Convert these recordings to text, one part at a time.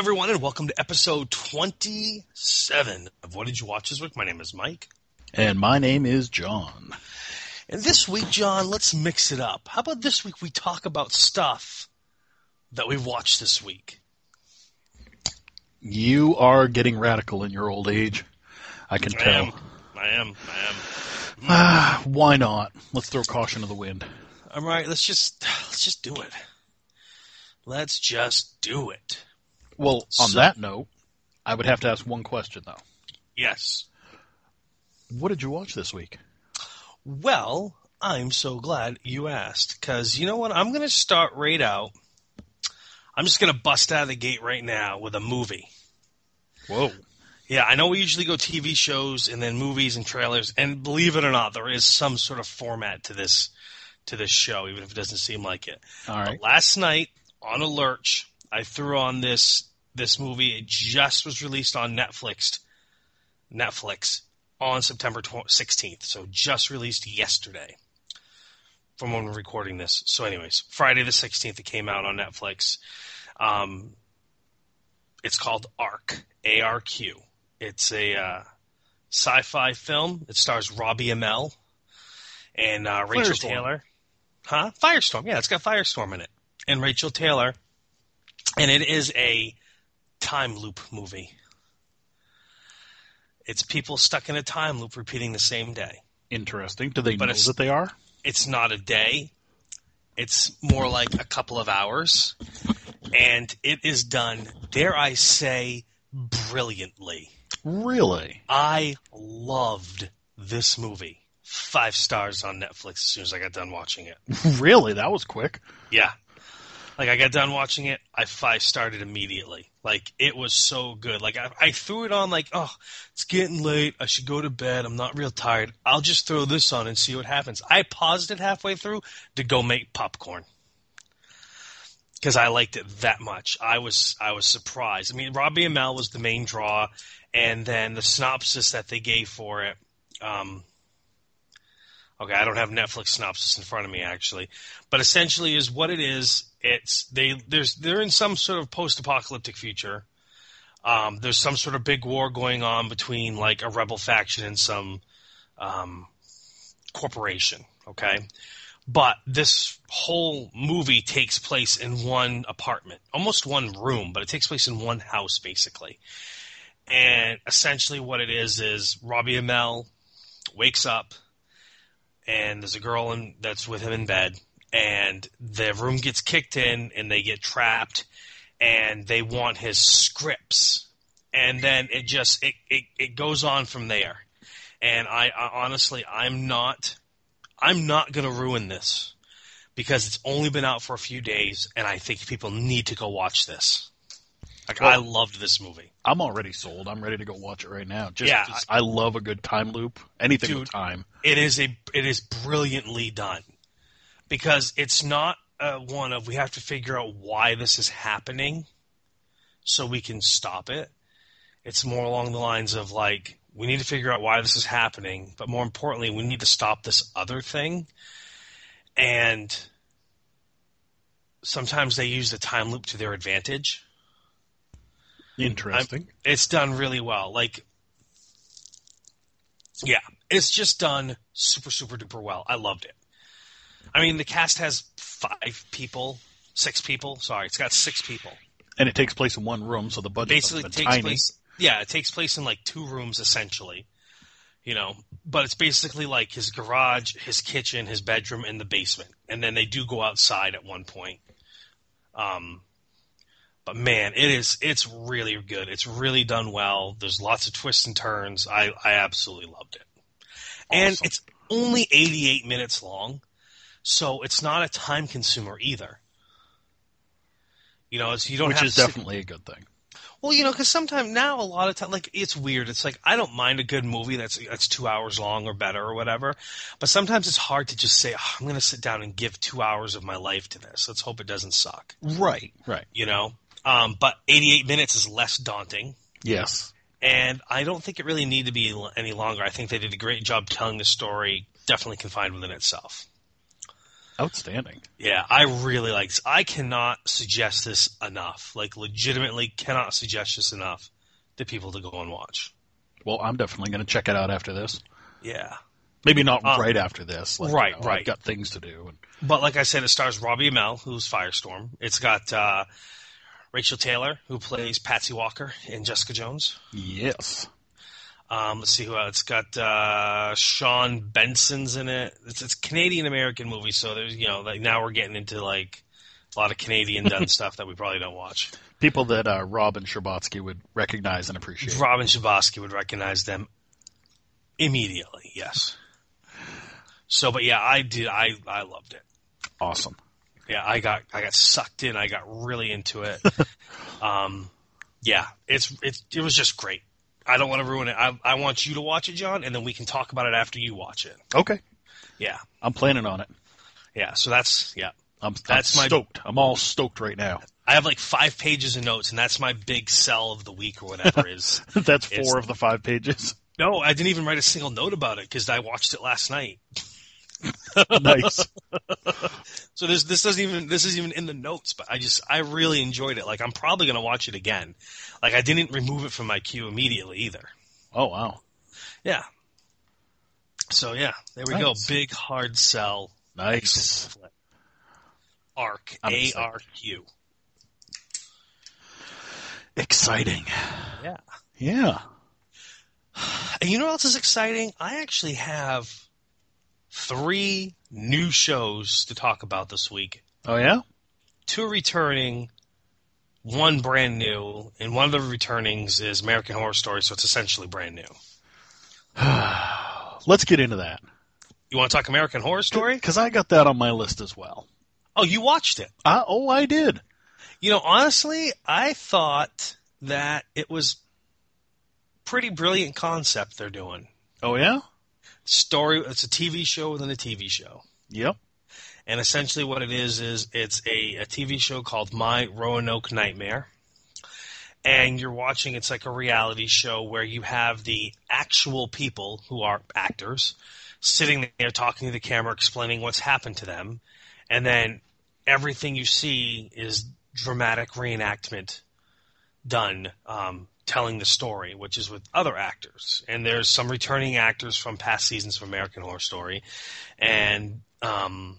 Everyone, and welcome to episode 27 of What Did You Watch This Week? My name is Mike. And my name is John. And this week, John, let's mix it up. How about this week we talk about stuff that we've watched this week? You are getting radical in your old age. I can I tell. am. I am. I am. Ah, why not? Let's throw caution to the wind. All right, let's just let's just do it. Let's just do it. Well, on So- that note, I would have to ask one question, though. Yes. What did you watch this week? Well, I'm so glad you asked because you know what? I'm going to start right out. I'm just going to bust out of the gate right now with a movie. Whoa. Yeah, I know we usually go TV shows and then movies and trailers, and believe it or not, there is some sort of format to this to this show, even if it doesn't seem like it. All right. But last night on a lurch, I threw on this this movie. It just was released on Netflix. Netflix on September sixteenth, so just released yesterday. From when we're recording this. So, anyways, Friday the sixteenth, it came out on Netflix. Um, it's called Arc. A R Q. It's a uh, sci-fi film. It stars Robbie Amell and uh, Rachel Firestorm. Taylor. Huh? Firestorm. Yeah, it's got Firestorm in it. And Rachel Taylor. And it is a time loop movie. It's people stuck in a time loop repeating the same day. Interesting. Do they But know that they are? It's not a day. It's more like a couple of hours. And it is done, dare I say, brilliantly. Really? I loved this movie. Five stars on Netflix as soon as I got done watching it. really? That was quick. Yeah. Like I got done watching it, I five started immediately. Like it was so good. Like I, I threw it on like, oh, it's getting late. I should go to bed. I'm not real tired. I'll just throw this on and see what happens. I paused it halfway through to go make popcorn. Because I liked it that much. I was I was surprised. I mean, Robbie Amell was the main draw, and then the synopsis that they gave for it. Um, Okay, I don't have Netflix synopsis in front of me actually, but essentially is what it is. It's they there's they're in some sort of post-apocalyptic future. Um, there's some sort of big war going on between like a rebel faction and some um, corporation. Okay, but this whole movie takes place in one apartment, almost one room, but it takes place in one house basically. And essentially, what it is is Robbie Amell wakes up and there's a girl in, that's with him in bed, and the room gets kicked in, and they get trapped, and they want his scripts, and then it just it it, it goes on from there, and I, I honestly I'm not I'm not gonna ruin this because it's only been out for a few days, and I think people need to go watch this. Like I loved this movie. I'm already sold. I'm ready to go watch it right now. Just, Yeah, just- I love a good time loop. Anything with time. it is a it is brilliantly done because it's not uh, one of we have to figure out why this is happening so we can stop it it's more along the lines of like we need to figure out why this is happening but more importantly we need to stop this other thing and sometimes they use the time loop to their advantage Interesting. it's done really well. Like, yeah, it's just done super, super duper well. I loved it. I mean, the cast has five people, six people. Sorry, it's got six people. and it takes place in one room, so the budget Basically, takes tiny. place. Yeah, it takes place in like two rooms essentially. You know, but it's basically like his garage, his kitchen, his bedroom, and the basement, and then they do go outside at one point. Um, but man, it is it's really good. It's really done well. There's lots of twists and turns. I I absolutely loved it. And it's only 88 minutes long, so it's not a time consumer either. You know, it's you don't which have is to definitely a good thing. Well, you know, because sometimes now a lot of time, like it's weird. It's like I don't mind a good movie that's that's two hours long or better or whatever, but sometimes it's hard to just say oh, I'm going to sit down and give two hours of my life to this. Let's hope it doesn't suck. Right, right. You know, um, but 88 minutes is less daunting, Yes. and I don't think it really need to be any longer. I think they did a great job telling the story, definitely confined within itself. Outstanding. Yeah, I really like. I cannot suggest this enough. Like, legitimately cannot suggest this enough to people to go and watch. Well, I'm definitely going to check it out after this. Yeah. Maybe not Um, right after this. Like, right, you know, right. I've got things to do. And, But like I said, it stars Robbie Amell, who's Firestorm. It's got uh, Rachel Taylor, who plays Patsy Walker in Jessica Jones. yes. Um, let's see who else. It's got uh, Shaun Benson's in it. It's it's Canadian American movie, so there's you know like now we're getting into like a lot of Canadian done stuff that we probably don't watch. People that uh, Robin Scherbatsky would recognize and appreciate. Robin Scherbatsky would recognize them immediately. Yes. So, but yeah, I did. I I loved it. Awesome. yeah, I got I got sucked in. I got really into it. um, yeah, it's it's it was just great. I don't want to ruin it. I I want you to watch it, John, and then we can talk about it after you watch it. Okay. Yeah, I'm planning on it. yeah. So that's yeah. I'm, That's I'm my- stoked. I'm all stoked right now. I have like five pages of notes, and that's my big sell of the week or whatever is. That's four It's- of the five pages. No, I didn't even write a single note about it because I watched it last night. nice. So this this doesn't even this is even in the notes, but I just I really enjoyed it. Like I'm probably gonna watch it again. Like I didn't remove it from my queue immediately either. Oh wow. Yeah. So yeah, there we Nice. go. Big hard sell. Nice. Arc. A. R Q. Exciting. Yeah. Yeah. And you know what else is exciting? I actually have three new shows to talk about this week. Oh yeah. Two returning, one brand new, and one of the returnings is American Horror Story, so it's essentially brand new. Let's get into that You want to talk American Horror Story? because I got that on my list as well. Oh, you watched it. Uh, oh, I did. You know, honestly, I thought that it was pretty brilliant concept they're doing. Oh yeah. Story it's a TV show within a TV show. Yep. And essentially what it is is it's a, a TV show called My Roanoke Nightmare. And you're watching it's like a reality show where you have the actual people who are actors sitting there talking to the camera explaining what's happened to them and then everything you see is dramatic reenactment done um, telling the story, which is with other actors. And there's some returning actors from past seasons of American Horror Story, and um,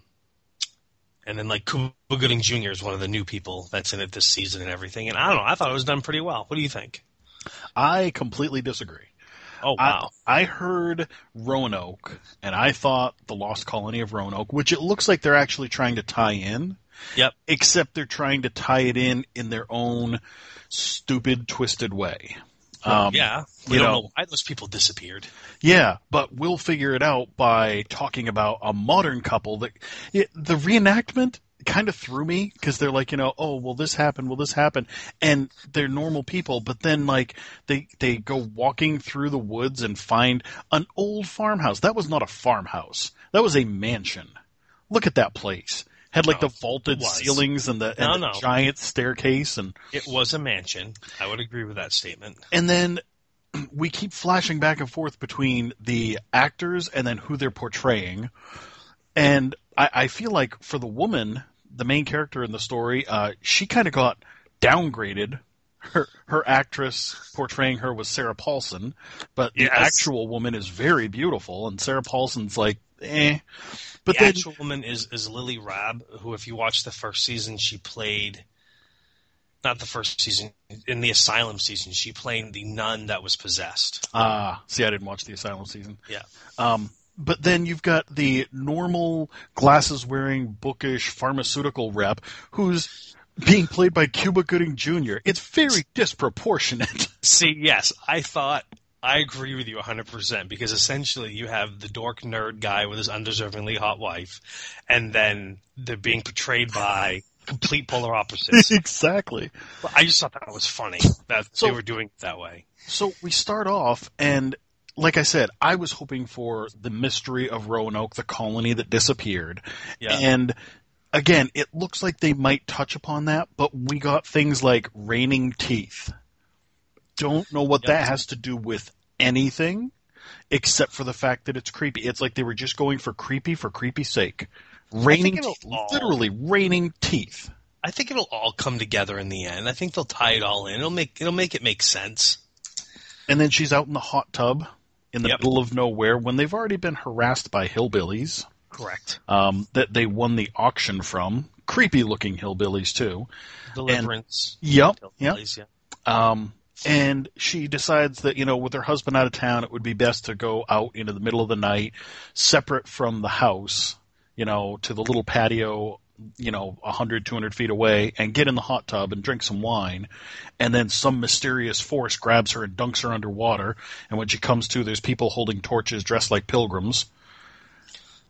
and then like Cuba Gooding Jr. is one of the new people that's in it this season and everything. And I don't know, I thought it was done pretty well. What do you think? I completely disagree. Oh wow, I, I heard Roanoke, and I thought the Lost Colony of Roanoke, which it looks like they're actually trying to tie in, yep, except they're trying to tie it in in their own stupid, twisted way. Um, yeah. We you don't know- know why those people disappeared. Yeah, but we'll figure it out by talking about a modern couple that it, the reenactment kind of threw me because they're like, you know, oh, will this happen? will this happen, and they're normal people, but then like they they go walking through the woods and find an old farmhouse. That was not a farmhouse. That was a mansion. Look at that place. Had like No, the vaulted ceilings and the, and No, the no. giant staircase and It was a mansion. I would agree with that statement. and then we keep flashing back and forth between the actors and then who they're portraying. And I, I feel like for the woman, the main character in the story, uh, she kind of got downgraded. Her her actress portraying her was Sarah Paulson, but the Yes. actual woman is very beautiful, and Sarah Paulson's like, eh. But the then, actual woman is, is Lily Rabe, who, if you watch the first season, she played. Not the first season, in the Asylum season, she played the nun that was possessed. Ah, see, I didn't watch the Asylum season. Yeah. Um, but then you've got the normal glasses wearing bookish pharmaceutical rep who's being played by Cuba Gooding Jr. It's very disproportionate. See, yes, I thought I agree with you 100% because essentially you have the dork nerd guy with his undeservingly hot wife, and then they're being portrayed by complete polar opposites. exactly. But I just thought that was funny that So- they were doing it that way. So we start off, and like I said, I was hoping for the mystery of Roanoke, the colony that disappeared. Yeah. And again, it looks like they might touch upon that, but we got things like raining teeth. Don't know what Yep. that has to do with anything, except for the fact that it's creepy. It's like they were just going for creepy for creepy sake. Raining, teeth, all- literally raining teeth. I think it'll all come together in the end. I think they'll tie it all in. It'll make it'll make it make sense. And then she's out in the hot tub in the Yep. middle of nowhere when they've already been harassed by hillbillies. Correct. um, that they won the auction from. Creepy looking hillbillies too. Deliverance. Yep. Yep. Hillbillies, yeah. Um, and she decides that you know, with her husband out of town, it would be best to go out into the middle of the night, separate from the house, you know, to the little patio, you know, 100, 200 feet away, and get in the hot tub and drink some wine. And then some mysterious force grabs her and dunks her underwater. And when she comes to, there's people holding torches dressed like pilgrims.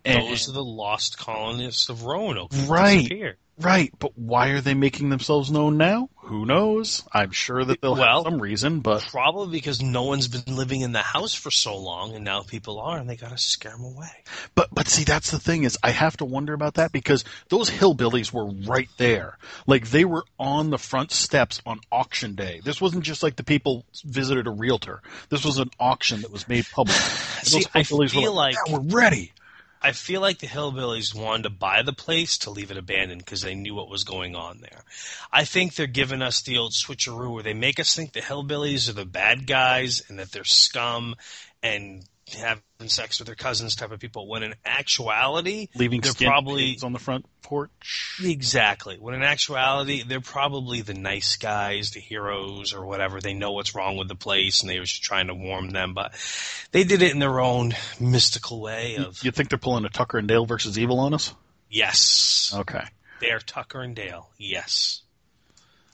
And- Those are the lost colonists of Roanoke. Right. Right, but why are they making themselves known now? Who knows? I'm sure that they'll Well- have some reason, but Probably because no one's been living in the house for so long, and now people are, and they gotta scare them away. but but see that's the thing is I have to wonder about that because those hillbillies were right there. Like they were on the front steps on auction day. This wasn't just like the people visited a realtor. This was an auction that was made public. See, those I feel like- yeah, we're ready. I feel like the hillbillies wanted to buy the place to leave it abandoned because they knew what was going on there. I think they're giving us the old switcheroo where they make us think the hillbillies are the bad guys and that they're scum and having sex with their cousins type of people. When in actuality, Leaving they're probably on the front porch. Exactly. When in actuality, they're probably the nice guys, the heroes, or whatever. They know what's wrong with the place, and they were just trying to warm them. But they did it in their own mystical way. Of You think they're pulling a Tucker and Dale versus Evil on us? yes, Okay, they're Tucker and Dale. Yes,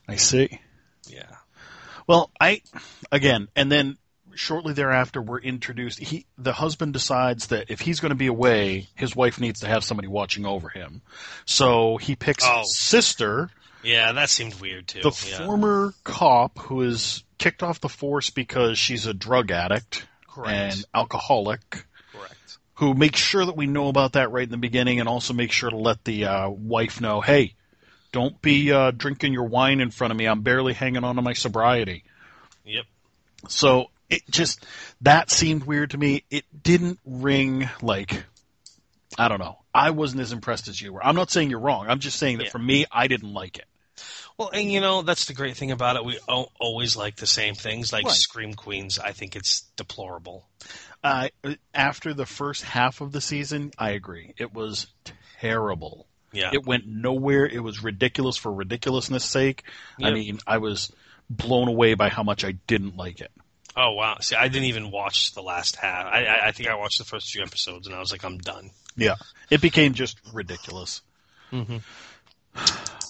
I see. yeah, Well, I again, and then shortly thereafter, we're introduced. He, the husband, decides that if he's going to be away, his wife needs to have somebody watching over him. So he picks Oh. his sister, yeah. That seemed weird too. the yeah. former cop who is kicked off the force because she's a drug addict Correct. and alcoholic. Correct. Who makes sure that we know about that right in the beginning, and also makes sure to let the uh, wife know, hey, don't be uh, drinking your wine in front of me. I'm barely hanging on to my sobriety. Yep. So it just that seemed weird to me. It didn't ring like I don't know. I wasn't as impressed as you were. I'm not saying you're wrong. I'm just saying that Yeah. for me, I didn't like it. Well, and you know that's the great thing about it. We o- always like the same things, like Right. Scream Queens. I think it's deplorable. Uh, after the first half of the season, I agree. It was terrible. Yeah. It went nowhere. It was ridiculous for ridiculousness' sake. I mean, I was blown away by how much I didn't like it. Oh wow! See, I didn't even watch the last half. I, I, I think I watched the first few episodes, and I was like, I'm done. Yeah, it became just ridiculous. Mm-hmm.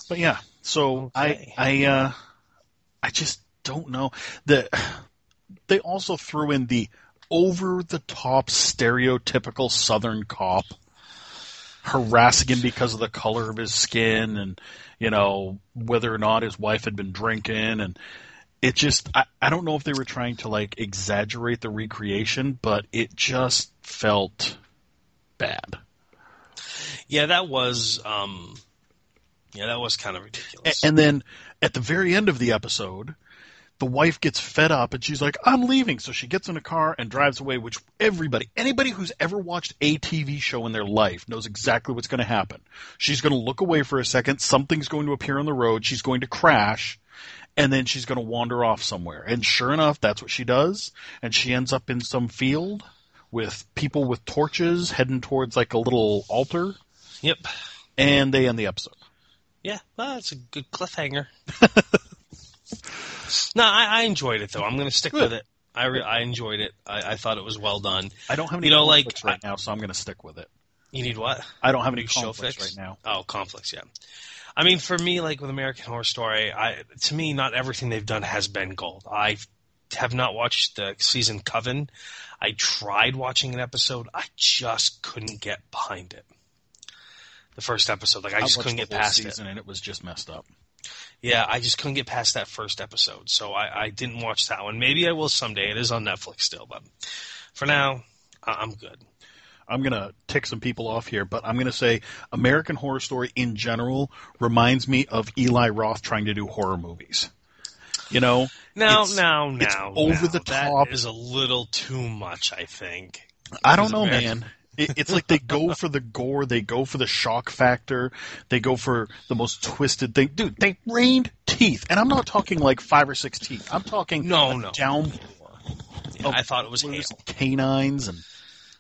But yeah, so Okay. I I uh I just don't know. The they also threw in the over the top stereotypical southern cop harassing him because of the color of his skin and you know whether or not his wife had been drinking and it just I, I don't know if they were trying to like exaggerate the recreation but it just felt bad Yeah, that was um, yeah, that was kind of ridiculous. A- And then at the very end of the episode, the wife gets fed up and she's like, I'm leaving. So she gets in a car and drives away, which everybody, anybody who's ever watched a TV show in their life knows exactly what's going to happen. She's going to look away for a second. Something's going to appear on the road. She's going to crash and then she's going to wander off somewhere. And sure enough, that's what she does. And she ends up in some field with people with torches heading towards like a little altar yep. and they end the episode. Yeah, well, that's a good cliffhanger. no, I, I enjoyed it though. I'm going to stick Good. with it. I re- I enjoyed it. I, I thought it was well done. I don't have any You know, like, conflicts right now, so I'm going to stick with it. You need what? I don't have any conflicts fix? right now. Oh, conflicts. Yeah. I mean, for me, like with American Horror Story, I to me, not everything they've done has been gold. I have not watched the season Coven. I tried watching an episode. I just couldn't get behind it. The first episode, like I just couldn't get past it. and it was just messed up. Yeah, I just couldn't get past that first episode, so I, I didn't watch that one. Maybe I will someday. It is on Netflix still, but for now, I'm good. I'm gonna tick some people off here, but I'm gonna say American Horror Story in general reminds me of Eli Roth trying to do horror movies. You know, Now, It's- now, it's now, over now. the That top. is a little too much, I think. I don't know, American- man. It, it's like they go for the gore, they go for the shock factor, they go for the most twisted thing. Dude, they rained teeth, and I'm not talking like five or six teeth. I'm talking No, no. downpour. Yeah, I thought it was hail. canines and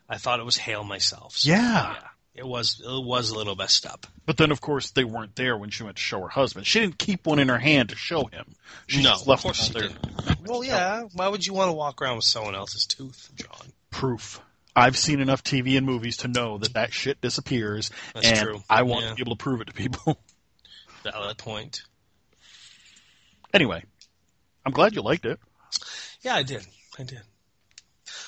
I thought it was hail myself. So, Yeah. It was. It was a little messed up. But then, of course, they weren't there when she went to show her husband. She didn't keep one in her hand to show him. She no, just left of course there. Well, yeah. Why would you want to walk around with someone else's tooth, John? Proof. I've seen enough TV and movies to know that that shit disappears, That's and true. I want Yeah. to be able to prove it to people. Valid point. anyway, I'm glad you liked it. Yeah, I did. I did.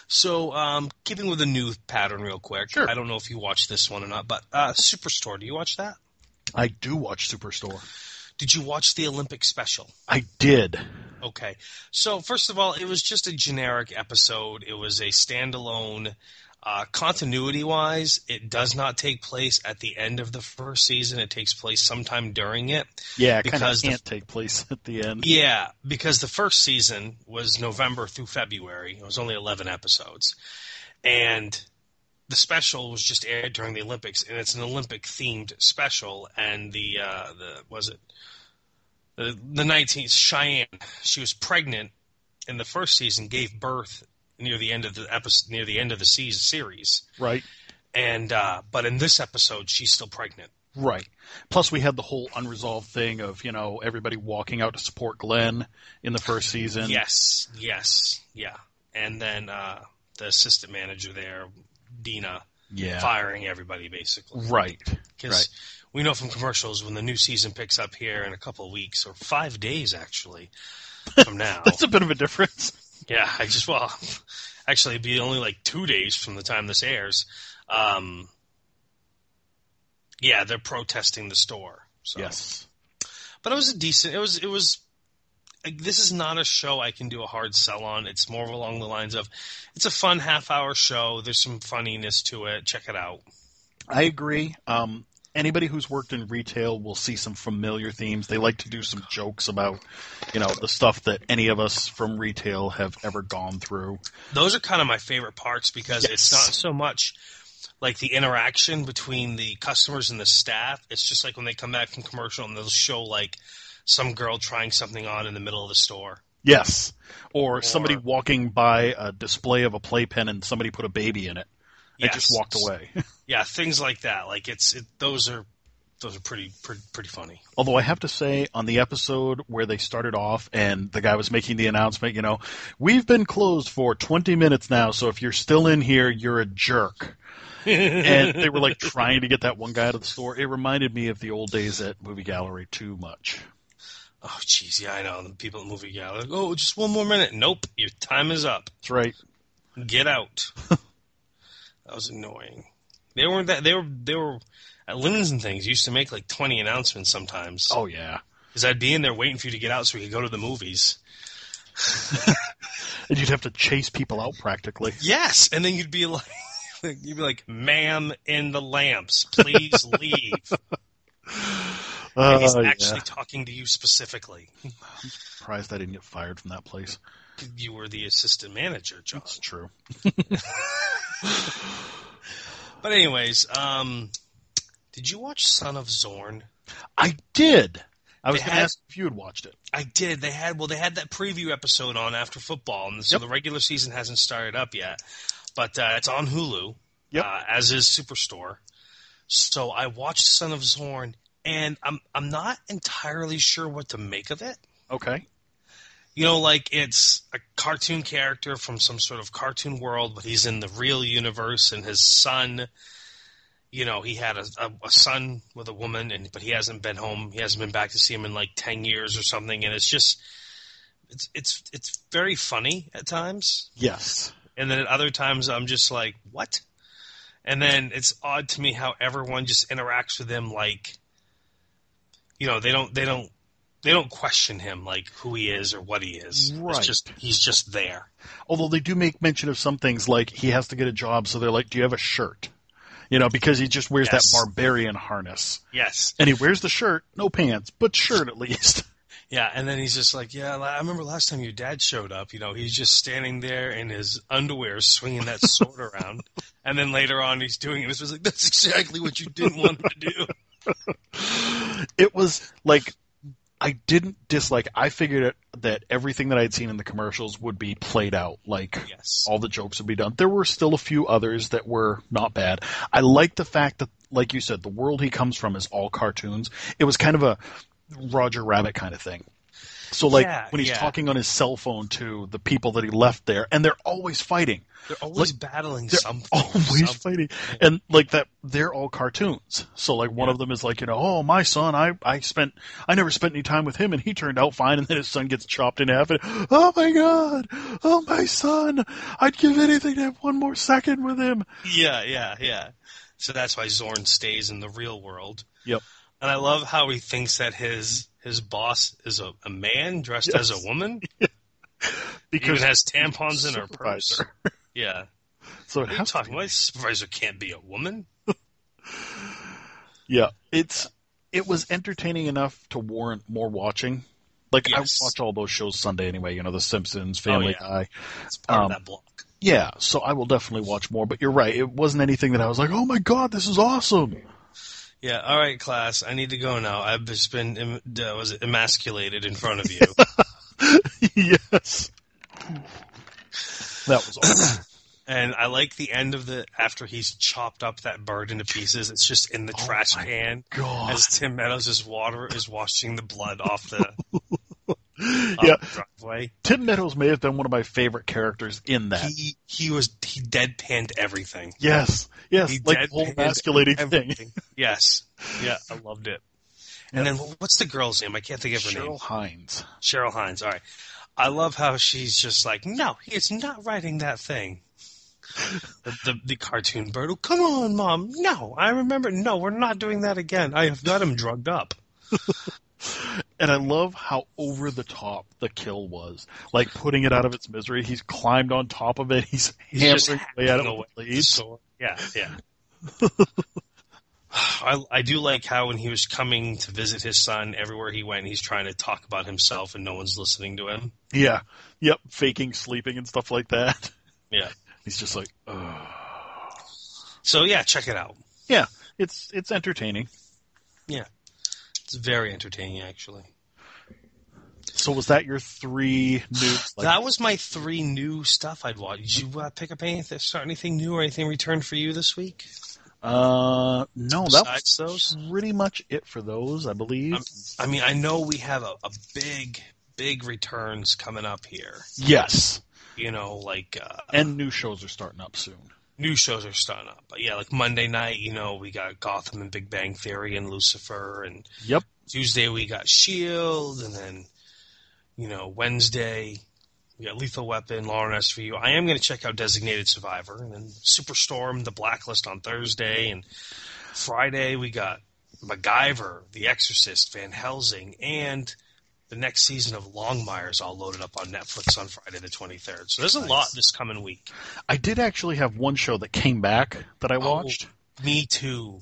So, um, keeping with the new pattern, real quick. Sure. I don't know if you watched this one or not, but uh, Superstore. Do you watch that? I do watch Superstore. Did you watch the Olympic special? I did. Okay. So first of all, it was just a generic episode. It was a standalone. Uh, continuity wise, it does not take place at the end of the first season. It takes place sometime during it. Yeah, it Because the- can't take place at the end. Yeah, because the first season was November through February. It was only 11 episodes. And the special was just aired during the Olympics, and it's an Olympic themed special. And the, uh, the was it? The, the 19th, Cheyenne, she was pregnant in the first season, gave birth near the end of the episode, near the end of the season series. Right. And, uh, but in this episode, she's still pregnant. Right. Plus, we had the whole unresolved thing of you know everybody walking out to support Glenn in the first season. Yes, yes, yeah. And then uh, the assistant manager there, Dina, Yeah. firing everybody basically. Right. Because Right. we know from commercials when the new season picks up here in a couple of weeks or five days actually from now. That's a bit of a difference. Yeah, I just well, actually, it'd be only like two days from the time this airs. Um, yeah, they're protesting the store. So. Yes. but it was a decent. It was it was. like, This is not a show I can do a hard sell on. It's more along the lines of, it's a fun half hour show. There's some funniness to it. Check it out. I agree. Um, anybody who's worked in retail will see some familiar themes. They like to do some jokes about, you know, the stuff that any of us from retail have ever gone through. Those are kind of my favorite parts because it's not so much like the interaction between the customers and the staff. It's just like when they come back from commercial and they'll show like some girl trying something on in the middle of the store. Yes. Or, somebody walking by a display of a playpen and somebody put a baby in it and Yes. just walked away. Yeah, things like that. Like it's it, those are those are pretty pretty, pretty funny. Although I have to say, on the episode where they started off and the guy was making the announcement, you know, we've been closed for 20 minutes now, so if you're still in here, you're a jerk. and they were like trying to get that one guy out of the store. It reminded me of the old days at Movie Gallery too much. Oh, jeez, yeah, I know. The people at movie gallery, like, oh, just one more minute. Nope, your time is up. That's right. Get out. that was annoying. They weren't that. They were. They were at Linens and things. Used to make like twenty announcements sometimes. Oh yeah. because I'd be in there waiting for you to get out so we could go to the movies. And you'd have to chase people out practically. Yes, and then you'd be like, you'd be like, "Ma'am, in the lamps, please leave." Uh, He's yeah. actually talking to you specifically. I'm Surprised I didn't get fired from that place. You were the assistant manager, John. That's true. But anyways, um, did you watch Son of Zorn? I did. I was going to ask if you had watched it. I did. They had well, they had that preview episode on after football, and so Yep. the regular season hasn't started up yet. But uh, it's on Hulu, Yep. uh, as is Superstore. So I watched Son of Zorn, and I'm I'm not entirely sure what to make of it. Okay. You know, like it's a cartoon character from some sort of cartoon world, but he's in the real universe, and his son. You know, he had a, a, a son with a woman, and but he hasn't been home. He hasn't been back to see him in like ten years or something, and it's just, it's it's it's very funny at times, Yes. and then at other times I'm just like, what? And then it's odd to me how everyone just interacts with him like, you know, they don't they don't they don't question him like who he is or what he is. Right. It's just he's just there. Although they do make mention of some things like he has to get a job, so they're like, "Do you have a shirt?" You know, because he just wears Yes. that barbarian harness, Yes. and he wears the shirt, no pants, but shirt at least. Yeah, and then he's just like, yeah, I remember last time your dad showed up. You know, he's just standing there in his underwear, swinging that sword around, and then later on he's doing it. It was like, that's exactly what you didn't want him to do. it was like I didn't dislike. I figured that everything that I'd seen in the commercials would be played out. Like Yes. all the jokes would be done. There were still a few others that were not bad. I liked the fact that, like you said, the world he comes from is all cartoons. It was kind of a Roger Rabbit kind of thing. So like Yeah, when he's yeah. talking on his cell phone to the people that he left there, and they're always fighting. They're always battling They're something. always something. fighting, and like that, they're all cartoons. So like one Yeah. of them is like, you know, oh my son, I I spent I never spent any time with him, and he turned out fine, and then his son gets chopped in half, and oh my god, oh my son, I'd give anything to have one more second with him. Yeah, yeah, yeah. So that's why Zorn stays in the real world. Yep. And I love how he thinks that his his boss is a, a man dressed as a woman. Because Even has tampons in her purse. Yeah. So What are you talking about? Supervisor can't be a woman. Yeah, it's it was entertaining enough to warrant more watching. Like Yes. I watch all those shows Sunday anyway. You know, The Simpsons, Family yeah. Guy. It's part Um, of that block. Yeah, so I will definitely watch more. But you're right; it wasn't anything that I was like, "Oh my god, this is awesome." Yeah. All right, class. I need to go now. I've just been uh, was it emasculated in front of you. yes, that was awesome. and I like the end of the after he's chopped up that bird into pieces. It's just in the Oh trash can God. as Tim Meadows' is water is washing the blood off the, yeah, oh, driveway. Tim Meadows may have been one of my favorite characters in that. He he was he deadpanned everything. yes, yes, He like the whole deadpanned emasculating thing. Yes. Yeah, I loved it. And then what's the girl's name? I can't think of her name. Cheryl Hines. Cheryl Hines. All right. I love how she's just like, no, he's not writing that thing. The, the, the cartoon bird. Oh, come on, mom. No, I remember. No, we're not doing that again. I have got him drugged up. And I love how over the top the kill was. Like putting it out of its misery. He's climbed on top of it. He's, He's hammering away at it hacking with away with the. Yeah, yeah. I, I do like how when he was coming to visit his son, everywhere he went, he's trying to talk about himself and no one's listening to him. Yeah. Yep. Faking sleeping and stuff like that. Yeah. He's just like, Ugh. So yeah, check it out. yeah, it's it's entertaining. It's very entertaining, actually. So was that your three news? Like, that was my three new stuff I'd watch. Did you uh, pick up anything, start anything new or anything returned for you this week? uh, no, that Besides was those? pretty much it for those, I believe. Um, I mean, I know we have a, a big, big returns coming up here. yes, You know, like uh, and new shows are starting up soon. New shows are starting up. But yeah, like Monday night, you know, we got Gotham and Big Bang Theory and Lucifer, and Yep. Tuesday we got Shield, and then you know Wednesday we got Lethal Weapon, Law and SVU. I am going to check out Designated Survivor, and then Superstore, The Blacklist on Thursday, and Friday we got MacGyver, The Exorcist, Van Helsing, and the next season of Longmire's all loaded up on Netflix on Friday the 23rd. So there's a Nice. lot this coming week. I did actually have one show that came back that I Oh. watched. Me too.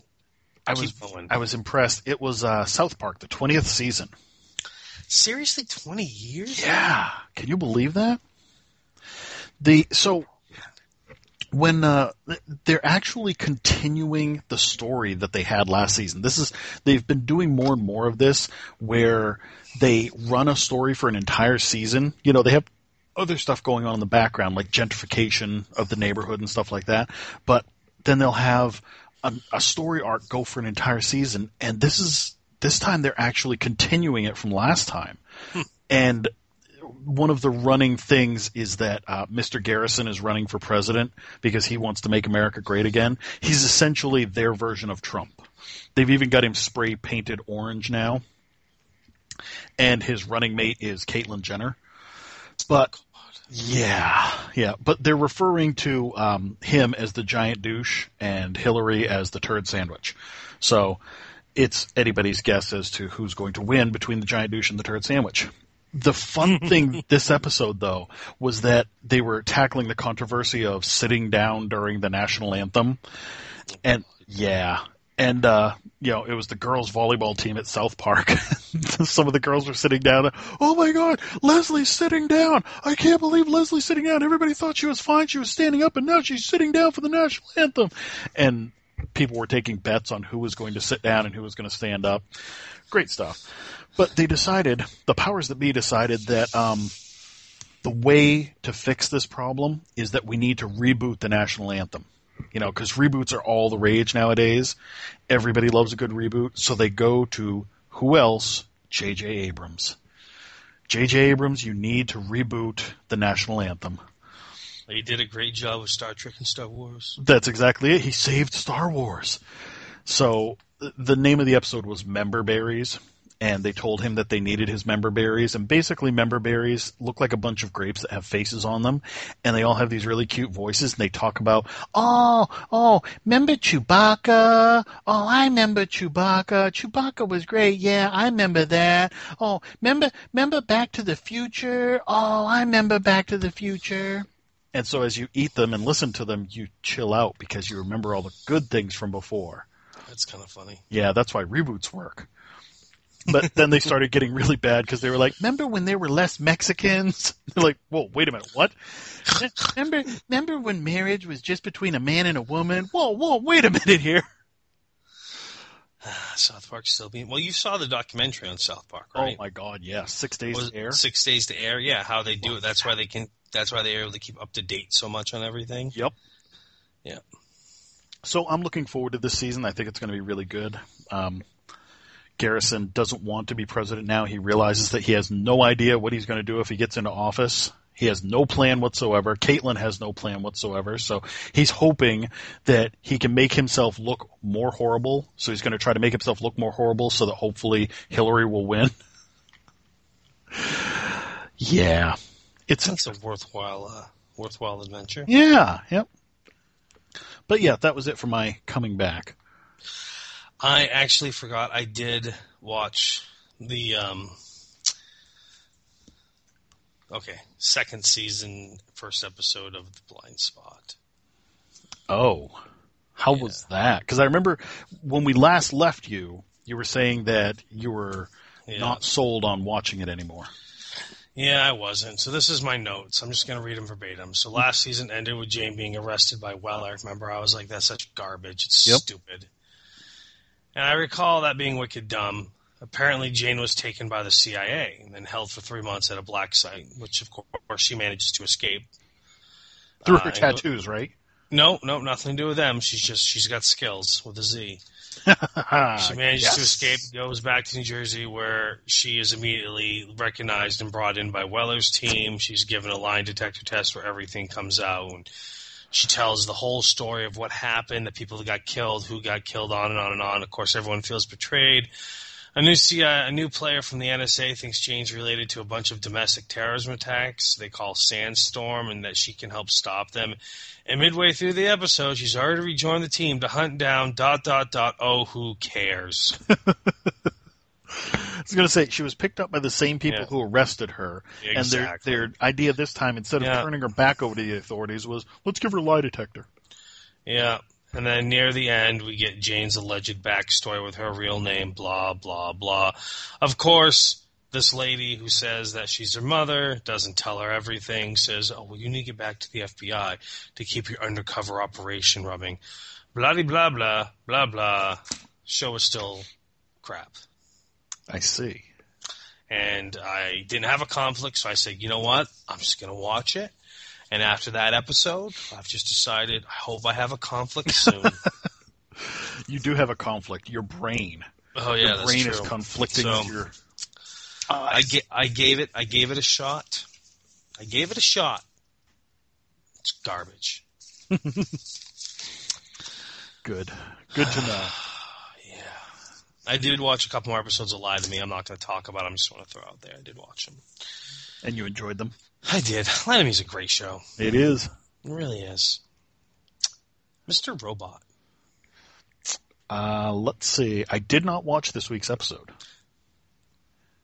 I Keep was going. I was impressed. It was uh, South Park, the twentieth season. Seriously, 20 years? Yeah, can you believe that? The so when uh, they're actually continuing the story that they had last season. This is they've been doing more and more of this where they run a story for an entire season. You know, they have other stuff going on in the background like gentrification of the neighborhood and stuff like that, but then they'll have a, a story arc go for an entire season and this is this time they're actually continuing it from last time. And one of the running things is that uh, Mr. Garrison is running for president because he wants to make America great again. He's essentially their version of Trump. They've even got him spray painted orange now. And his running mate is Caitlyn Jenner. But Yeah, yeah, but they're referring to um, him as the giant douche and Hillary as the turd sandwich. So it's anybody's guess as to who's going to win between the giant douche and the turd sandwich. The fun thing this episode, though, was that they were tackling the controversy of sitting down during the national anthem, and yeah, and uh, you know, it was the girls' volleyball team at South Park. Some of the girls were sitting down. Oh my God, Leslie's sitting down! I can't believe Leslie's sitting down. Everybody thought she was fine. She was standing up, and now she's sitting down for the national anthem. And people were taking bets on who was going to sit down and who was going to stand up. Great stuff. But they decided, the powers that be decided that um, the way to fix this problem is that we need to reboot the national anthem. You know, because reboots are all the rage nowadays. Everybody loves a good reboot, so they go to who else? J.J. Abrams. J.J. Abrams, you need to reboot the national anthem. He did a great job with Star Trek and Star Wars. That's exactly it. He saved Star Wars. So the name of the episode was Member Berries, and they told him that they needed his member berries. And basically, member berries look like a bunch of grapes that have faces on them, and they all have these really cute voices. And they talk about, oh, oh, remember Chewbacca? Oh, I remember Chewbacca. Chewbacca was great. Yeah, I remember that. Oh, remember, remember Back to the Future? Oh, I remember Back to the Future. And so as you eat them and listen to them, you chill out because you remember all the good things from before. That's kind of funny. Yeah, that's why reboots work. But then they started getting really bad because they were like, "Remember when there were less Mexicans?" They're like, "Whoa, wait a minute, what? Remember, remember when marriage was just between a man and a woman? Whoa, whoa, wait a minute here." South Park still being well. You saw the documentary on South Park, right? Oh my God, yeah, six days Was to air. Six days to air. Yeah, how they do it. That's why they can. That's why they're able to keep up to date so much on everything. Yep. Yeah. So I'm looking forward to this season. I think it's going to be really good. Um, Garrison doesn't want to be president now. He realizes that he has no idea what he's going to do if he gets into office. He has no plan whatsoever. Caitlyn has no plan whatsoever. So he's hoping that he can make himself look more horrible. So he's going to try to make himself look more horrible so that hopefully Hillary will win. yeah. It's That's a worthwhile, uh, worthwhile adventure. yeah, yep. But yeah, that was it for my coming back. I actually forgot I did watch the um okay, second season first episode of The Blindspot. Oh, how was that? Because I remember when we last left you, you were saying that you were Yeah. not sold on watching it anymore. Yeah, I wasn't. So this is my notes. I'm just going to read them verbatim. So last season ended with Jane being arrested by Weller. Remember, I was like, that's such garbage. It's Yep. stupid. And I recall that being wicked dumb. Apparently, Jane was taken by the CIA and then held for three months at a black site, which of course she manages to escape. Through Uh, her and- tattoos, right? No, no, nothing to do with them. She's just she's got skills with a Z. She manages Yes. to escape, goes back to New Jersey, where she is immediately recognized and brought in by Weller's team. She's given a lie detector test where everything comes out. And she tells the whole story of what happened, the people that got killed, who got killed, on and on and on. Of course, everyone feels betrayed. A new CIA, uh, a new player from the NSA thinks Jane's related to a bunch of domestic terrorism attacks they call Sandstorm, and that she can help stop them. And midway through the episode, she's already rejoined the team to hunt down dot dot dot. Oh, who cares? I was going to say she was picked up by the same people Yeah. who arrested her, Exactly. and their their idea this time, instead of Yeah. turning her back over to the authorities, was let's give her a lie detector. Yeah. And then near the end, we get Jane's alleged backstory with her real name, blah, blah, blah. Of course, this lady who says that she's her mother doesn't tell her everything, says, oh, well, you need to get back to the FBI to keep your undercover operation running. Blah, blah, blah, blah, blah. Show is still crap. I see. And I didn't have a conflict, so I said, you know what? I'm just going to watch it. And after that episode, I've just decided, I hope I have a conflict soon. You do have a conflict. Your brain, Oh yeah, your that's brain true. is conflicting So, with your. Uh, I, ga- I gave it. I gave it a shot. I gave it a shot. It's garbage. Good, good to know. Yeah. I did watch a couple more episodes of Lie to Me. I'm not going to talk about. them. I just want to throw out there. I did watch them. And you enjoyed them? I did. Lie to Me is a great show. It is. It really is. Mr. Robot. Uh, let's see. I did not watch this week's episode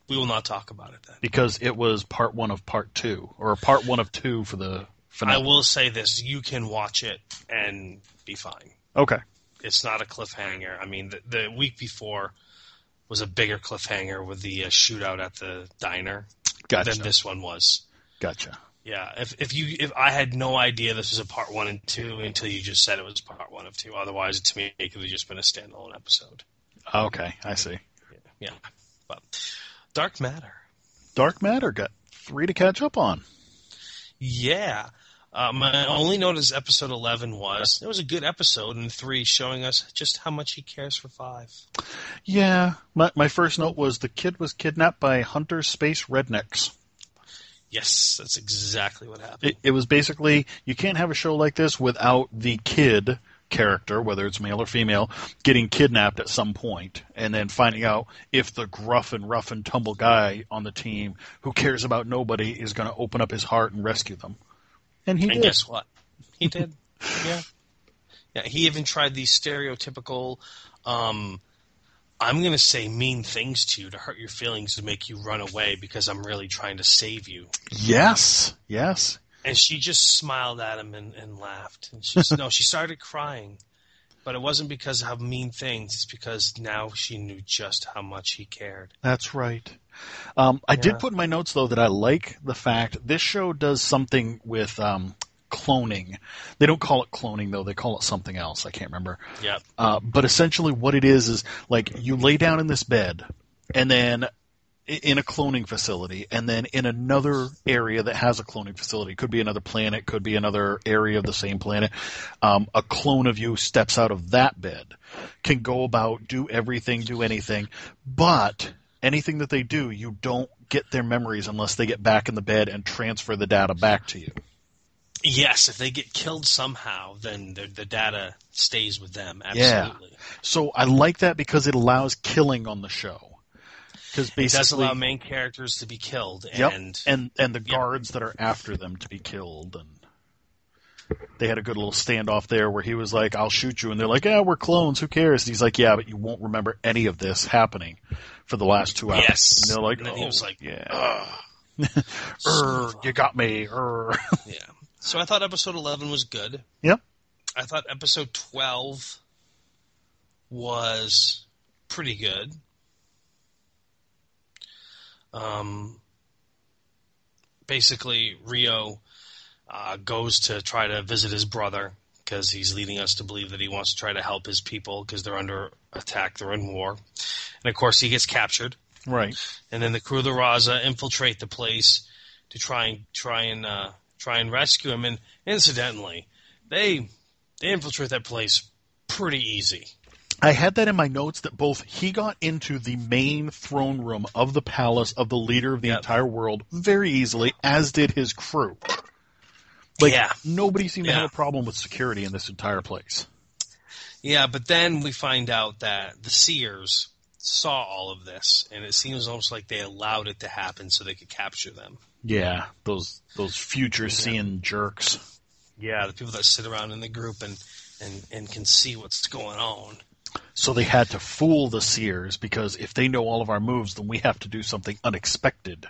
We will not talk about it then. because it was part one of part two, or part one of two for the finale. I will say this: you can watch it and be fine. Okay. It's not a cliffhanger. I mean, the, the week before was a bigger cliffhanger with the uh, shootout at the diner Gotcha. than this one was. Gotcha. Yeah, if if you if I had no idea this was a part one and two until you just said it was part one of two. Otherwise, to me, it could have just been a standalone episode. Okay, I see. Yeah, but Dark Matter. Dark Matter got three to catch up on. Yeah. Uh, my only note is episode 11 was it was a good episode, and three showing us just how much he cares for five. Yeah, my my first note was the kid was kidnapped by hunter space rednecks. Yes, that's exactly what happened. It, it was basically you can't have a show like this without the kid character, whether it's male or female, getting kidnapped at some point, and then finding out if the gruff and rough and tumble guy on the team who cares about nobody is going to open up his heart and rescue them. And he and did. guess what? He did. yeah. Yeah, he even tried these stereotypical, um, I'm going to say mean things to you to hurt your feelings to make you run away because I'm really trying to save you. Yes, yes. And she just smiled at him and, and laughed. And she's, no, she started crying. But it wasn't because of mean things. It's because now she knew just how much he cared. That's right. Um, I Yeah. did put in my notes though that I like the fact this show does something with um, cloning. They don't call it cloning though; they call it something else. I can't remember. Yep. Uh, but essentially, what it is is like you lay down in this bed, and then in a cloning facility, and then in another area that has a cloning facility, could be another planet, could be another area of the same planet. Um, a clone of you steps out of that bed, can go about, do everything, do anything, but anything that they do, you don't get their memories unless they get back in the bed and transfer the data back to you. Yes, if they get killed somehow, then the, the data stays with them. Yeah. So I like that because it allows killing on the show. Because It basically, does allow main characters to be killed, Yep. and and and the guards that are after them to be killed and they had a good little standoff there where he was like, "I'll shoot you," and they're like, "Yeah, we're clones. Who cares?" And he's like, "Yeah, but you won't remember any of this happening for the last two hours." Yes. And they're like, And then "Oh, he was like, yeah, er, you got me." Er. yeah. So I thought episode eleven was good. Yep. I thought episode twelve was pretty good. Um, basically, Rio uh, goes to try to visit his brother because he's leading us to believe that he wants to try to help his people because they're under attack, they're in war, and of course he gets captured. Right. and then the crew of the Raza infiltrate the place to try and try and uh, try and rescue him. And incidentally, they they infiltrate that place pretty easy. I had that in my notes that both he got into the main throne room of the palace of the leader of the Yep. entire world very easily, as did his crew. Like Yeah. nobody seemed to have a problem with security in this entire place. Yeah, but then we find out that the Seers saw all of this, and it seems almost like they allowed it to happen so they could capture them. Yeah, those those future seeing jerks. Yeah, the people that sit around in the group and and and can see what's going on. So they had to fool the seers because if they know all of our moves, then we have to do something unexpected,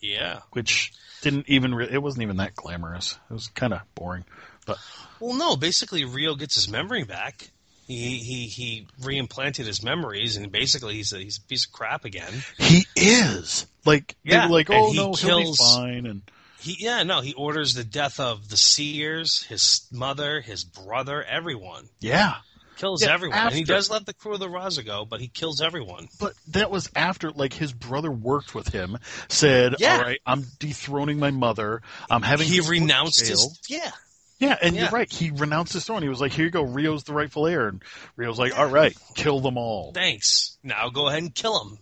Yeah. which didn't even re- it wasn't even that glamorous. It was kind of boring. But Well, no. Basically, Rio gets his memory back. He he he reimplanted his memories, and basically he's a he's a piece of crap again. he is like Yeah, like, oh he no, he'll be fine, and He yeah no he orders the death of the Seers, his mother, his brother, everyone. yeah. Kills Yeah, everyone. And he does let the crew of the Raza go, but he kills everyone. But that was after, like, his brother worked with him, said, Yeah. all right, I'm dethroning my mother. I'm having he him renounced jail." his yeah. Yeah, and Yeah. you're right. He renounced his throne. He was like, here you go. Rio's the rightful heir. And Rio's like, all right, kill them all. Thanks. Now go ahead and kill them.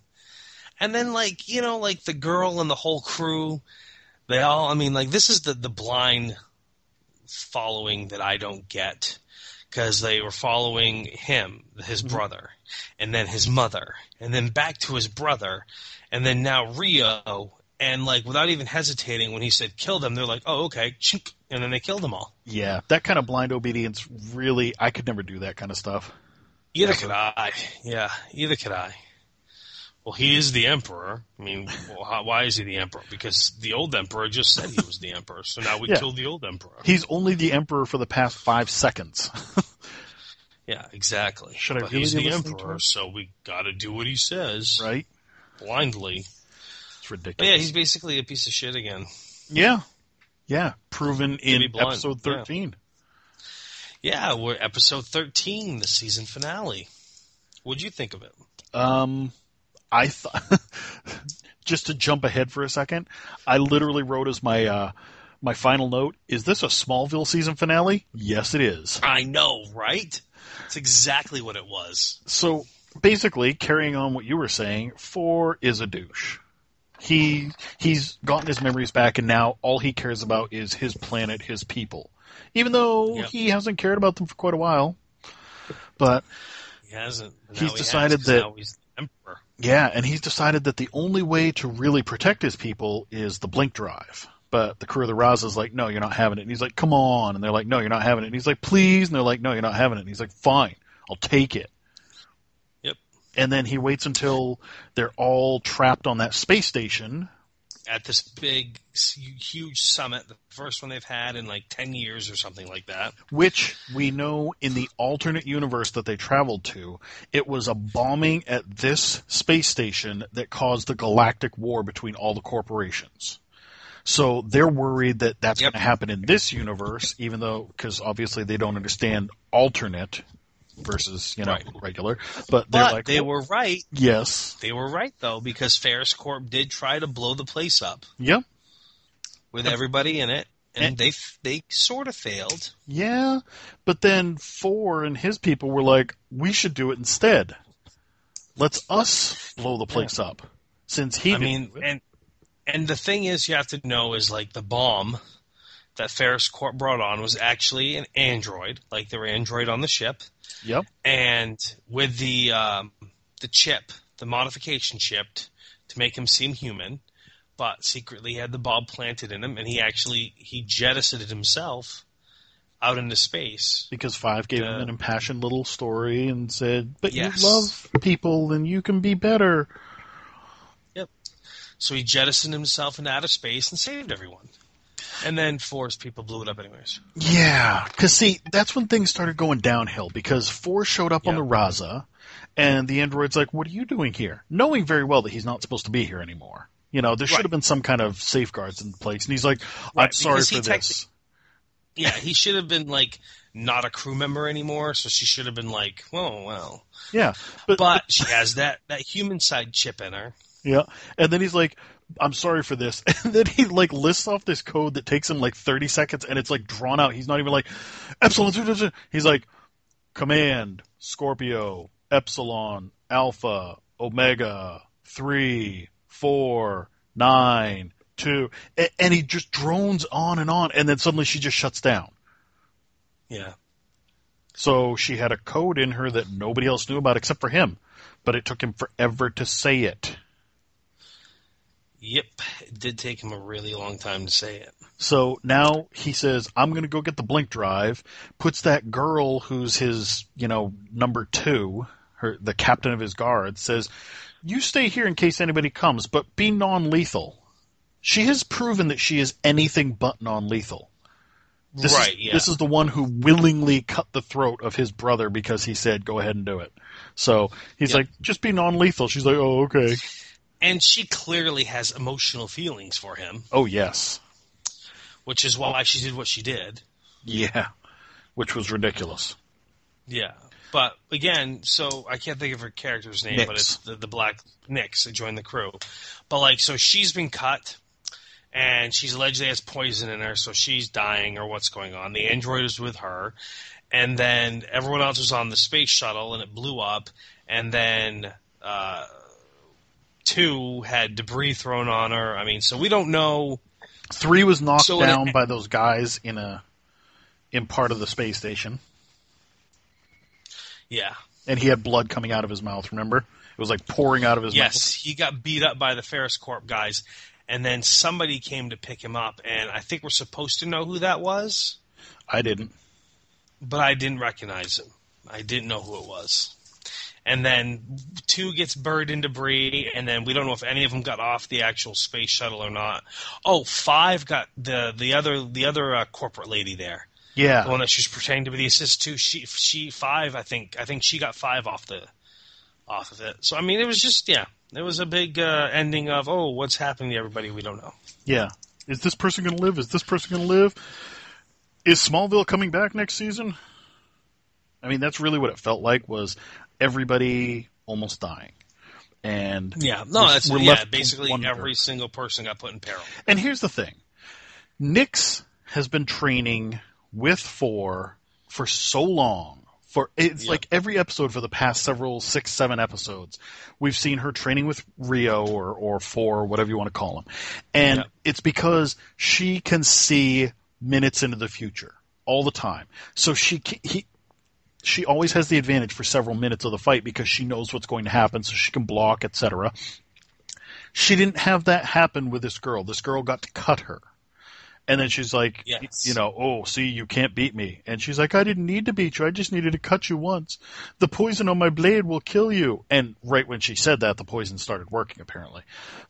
And then like you know like the girl and the whole crew, they all. I mean like this is the the blind following that I don't get because they were following him, his mm-hmm. brother, and then his mother, and then back to his brother, and then now Rio. And like without even hesitating, when he said kill them, they're like, "Oh, okay," chink, and then they killed them all. Yeah, that kind of blind obedience really, I could never do that kind of stuff. Either could I. Yeah, either could I. Well, he is the emperor. I mean, well, how, why is he the emperor? Because the old emperor just said he was the emperor, so now we Yeah. killed the old emperor. He's only the emperor for the past five seconds. Yeah, exactly. Should I but really he's be the emperor, so we got to do what he says right? blindly. It's But ridiculous. yeah, he's basically a piece of shit again. yeah, yeah, proven in episode yeah. thirteen. Yeah, we're episode thirteen, the season finale. What'd you think of it? Um, I thought just to jump ahead for a second, I literally wrote as my uh, my final note: Is this a Smallville season finale? Yes, it is. I know, right? It's exactly what it was. So basically, carrying on what you were saying, four is a douche. He he's gotten his memories back, and now all he cares about is his planet, his people. Even though Yep. he hasn't cared about them for quite a while, but He hasn't. He's he decided has, that- now he's the emperor. Yeah, and he's decided that the only way to really protect his people is the blink drive. But the crew of the Raza is like, no, you're not having it. And he's like, come on. And they're like, no, you're not having it. And he's like, please. And they're like, no, you're not having it. And he's like, fine, I'll take it. Yep. And then he waits until they're all trapped on that space station. At this big, huge summit, the first one they've had in like ten years or something like that. Which we know in the alternate universe that they traveled to, it was a bombing at this space station that caused the galactic war between all the corporations. So they're worried that that's Yep. going to happen in this universe, even though, because obviously they don't understand alternate versus, you know, Right. regular. But they're But like, they "Oh, were right. yes. They were right though, because Ferrous Corp did try to blow the place up Yep. with everybody in it, and And- they they sort of failed. Yeah. But then Four and his people were like, we should do it instead. Let's us blow the place up. Since he I mean, and and the thing is, you have to know is like the bomb that Ferrous Corp brought on was actually an android, like there their android on the ship, Yep. and with the um, the chip, the modification chip, to make him seem human, but secretly had the bomb planted in him, and he actually he jettisoned himself out into space. Because Five gave him an impassioned little story and said, "But Yes. you love people, and you can be better." Yep. So he jettisoned himself into outer space and saved everyone. And then Four's people blew it up anyways. Yeah, because see, that's when things started going downhill. Because Four showed up on the Raza, and the android's like, "What are you doing here?" Knowing very well that he's not supposed to be here anymore. You know, there should Right. have been some kind of safeguards in place. And he's like, "I'm Right, sorry for this." Yeah, he should have been like not a crew member anymore, so she should have been like, "Oh well." Yeah, but, But she has that that human side chip in her. yeah, and then he's like, "I'm sorry for this," and then he like lists off this code that takes him like 30 seconds, and it's like drawn out. He's not even like Epsilon. two, two, two." He's like, "Command Scorpio Epsilon Alpha Omega three four nine two," A- and he just drones on and on, and then suddenly she just shuts down. Yeah. So she had a code in her that nobody else knew about except for him, but it took him forever to say it. Yep. It did take him a really long time to say it. So now he says, I'm going to go get the blink drive, puts that girl who's his, you know, number two, her, the captain of his guard, says, You stay here in case anybody comes, but be non lethal. She has proven that she is anything but non lethal. This right, is, yeah. This is the one who willingly cut the throat of his brother because he said, go ahead and do it. So he's Yep. like, just be non lethal. She's like, oh, okay. And she clearly has emotional feelings for him, Oh, yes. which is why she did what she did. Yeah. Which was ridiculous. Yeah. But again, so I can't think of her character's name, but it's the, the black Nyx that joined the crew. But like, so she's been cut, and she's allegedly has poison in her, so she's dying or what's going on. The android is with her, and then everyone else was on the space shuttle, and it blew up, and then uh, two had debris thrown on her. I mean, so we don't know. Three was knocked So down it- by those guys in a in part of the space station. Yeah. and he had blood coming out of his mouth. Remember, it was like pouring out of his mouth. Yes, he got beat up by the Ferrous Corp guys, and then somebody came to pick him up, and I think we're supposed to know who that was, I didn't. but I didn't recognize him. I didn't know who it was. And then two gets buried in debris, and then we don't know if any of them got off the actual space shuttle or not. Oh, five got the the other the other uh, corporate lady there, Yeah, the one that she's pretending to be the assist to. She she five, I think I think she got five off the off of it. So I mean, it was just yeah, it was a big uh, ending of oh, what's happening to everybody we don't know. yeah. Is this person going to live? Is this person going to live? Is Smallville coming back next season? I mean, that's really what it felt like. Was everybody almost dying? And Yeah, no, we're- that's we're yeah. Basically, wonder. every single person got put in peril. And here's the thing Nyx has been training with Four for so long. For it's Yep. like every episode for the past several six, seven episodes, we've seen her training with Rio or, or Four, whatever you want to call him. And Yep. it's because she can see minutes into the future all the time. So she he she always has the advantage for several minutes of the fight because she knows what's going to happen, so she can block, etc. She didn't have that happen with this girl. This girl got to cut her. And then she's like, Yes. you know, oh, see, you can't beat me. And she's like, I didn't need to beat you. I just needed to cut you once. The poison on my blade will kill you. And right when she said that, the poison started working, apparently.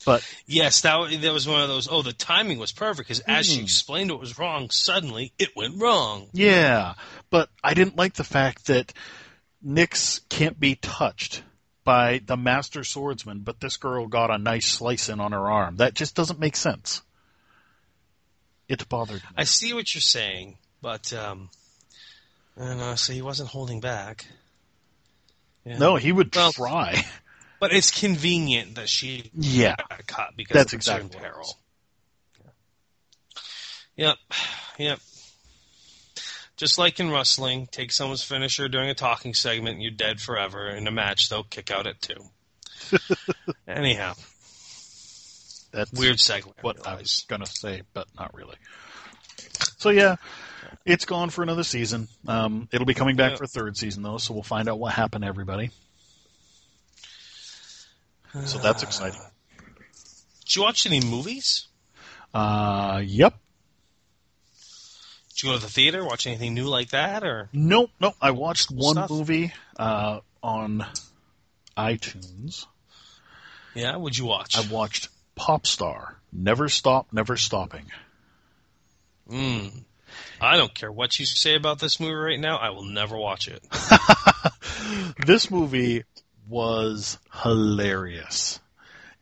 But Yes, that that was one of those. Oh, the timing was perfect because as she Hmm. explained what was wrong, suddenly it went wrong. Yeah, but I didn't like the fact that Nyx can't be touched by the master swordsman, but this girl got a nice slice in on her arm. That just doesn't make sense. It bothered me. I see what you're saying, but um, I don't know. So he wasn't holding back. Yeah. No, he would Well- try. but it's convenient that she Yeah, got cut because That's exactly peril. Yep, yep. Just like in wrestling, take someone's finisher during a talking segment, and you're dead forever. In a match, they'll kick out at two. Anyhow, that's weird segue. what I realize. was gonna say, but not really. So yeah, it's gone for another season. Um, it'll be coming back Yeah. for a third season though, so we'll find out what happened to everybody. So that's exciting. Did you watch any movies? Uh, yep. Did you go to the theater? Watch anything new like that, or Nope, nope. I watched one Stuff. movie uh, on iTunes. yeah? what'd you watch? I watched Popstar. Never Stop, Never Stopping. Mm. I don't care what you say about this movie right now. I will never watch it. This movie was hilarious.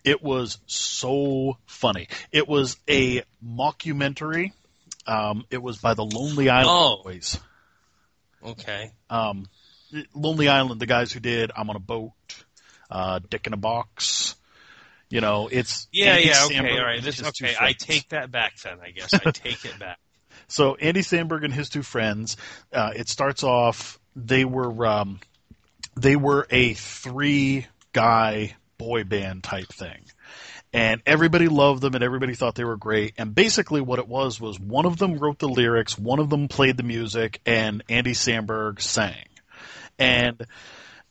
It was so funny. It was a mockumentary. Um, it was by the Lonely Island Oh. Boys. Okay. Um, Lonely Island, the guys who did I'm on a Boat, uh, Dick in a Box. You know, it's Yeah, Andy yeah. Okay. All right. This, okay. I take that back then. I guess I take it back. So Andy Samberg and his two friends. Uh, it starts off. They were um, they were a three guy boy band type thing, and everybody loved them and everybody thought they were great. And basically, what it was was one of them wrote the lyrics, one of them played the music, and Andy Samberg sang, and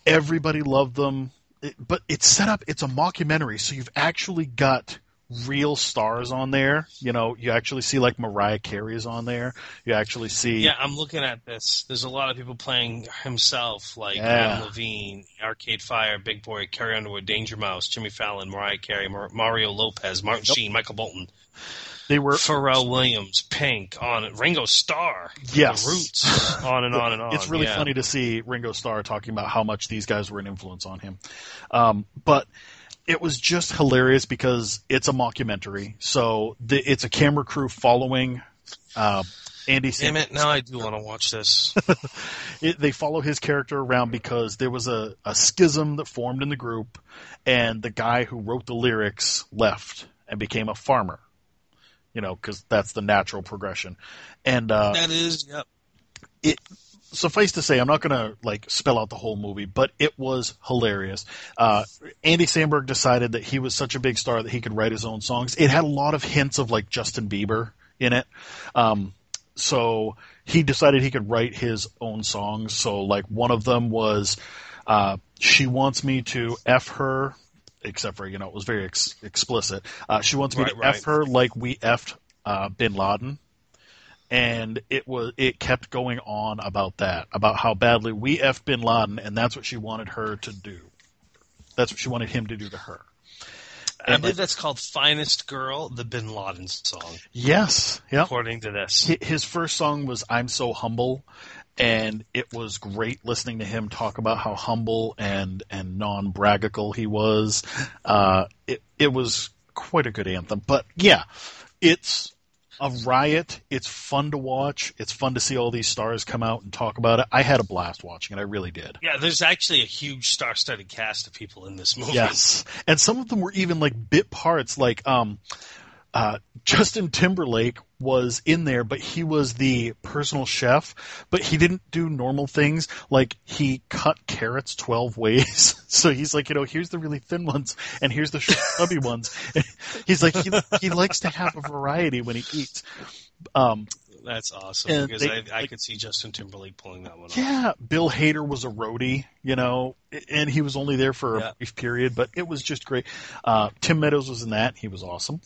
everybody loved them. It, but it's set up. It's a mockumentary, so you've actually got real stars on there. You know, you actually see like Mariah Carey is on there. You actually see Yeah, I'm looking at this. There's a lot of people playing himself, like Yeah. Adam Levine, Arcade Fire, Big Boi, Carrie Underwood, Danger Mouse, Jimmy Fallon, Mariah Carey, Mar- Mario Lopez, Martin Yep. Sheen, Michael Bolton, they were Pharrell Williams, Pink, on Ringo Starr, Yes. The Roots, on and on and on. it's really yeah. funny to see Ringo Starr talking about how much these guys were an influence on him. Um, but it was just hilarious because it's a mockumentary. So the, it's a camera crew following uh, Andy. Damn it! Now I do want to watch this. it, they follow his character around because there was a, a schism that formed in the group, and the guy who wrote the lyrics left and became a farmer. You know, because that's the natural progression. And uh, that is, yep. it suffice to say, I'm not going to like spell out the whole movie, but it was hilarious. Uh, Andy Samberg decided that he was such a big star that he could write his own songs. It had a lot of hints of like Justin Bieber in it. Um, so he decided he could write his own songs. So like one of them was, uh, she wants me to f her, except for you know it was very ex- explicit. Uh, she wants me Right, to right. f her like we effed uh, Bin Laden. And it was it kept going on about that, about how badly we effed Bin Laden, and that's what she wanted her to do. That's what she wanted him to do to her. I believe like, that's called "Finest Girl," the Bin Laden song, yes, yeah. according to this. His first song was "I'm So Humble," and it was great listening to him talk about how humble and and non braggical he was. Uh, it it was quite a good anthem. But yeah, it's a riot. It's fun to watch. It's fun to see all these stars come out and talk about it. I had a blast watching it. I really did. Yeah, there's actually a huge star-studded cast of people in this movie. Yes, and some of them were even like bit parts. Like um, uh, Justin Timberlake was in there, but he was the personal chef. But he didn't do normal things like he cut carrots twelve ways. so he's like, you know, here's the really thin ones, and here's the short, stubby ones. he's like, he, he likes to have a variety when he eats. Um, That's awesome And because they- I, I like- could see Justin Timberlake pulling that one off. Yeah, Bill Hader was a roadie, you know, and he was only there for Yeah. a brief period, but it was just great. Uh, Tim Meadows was in that; he was awesome.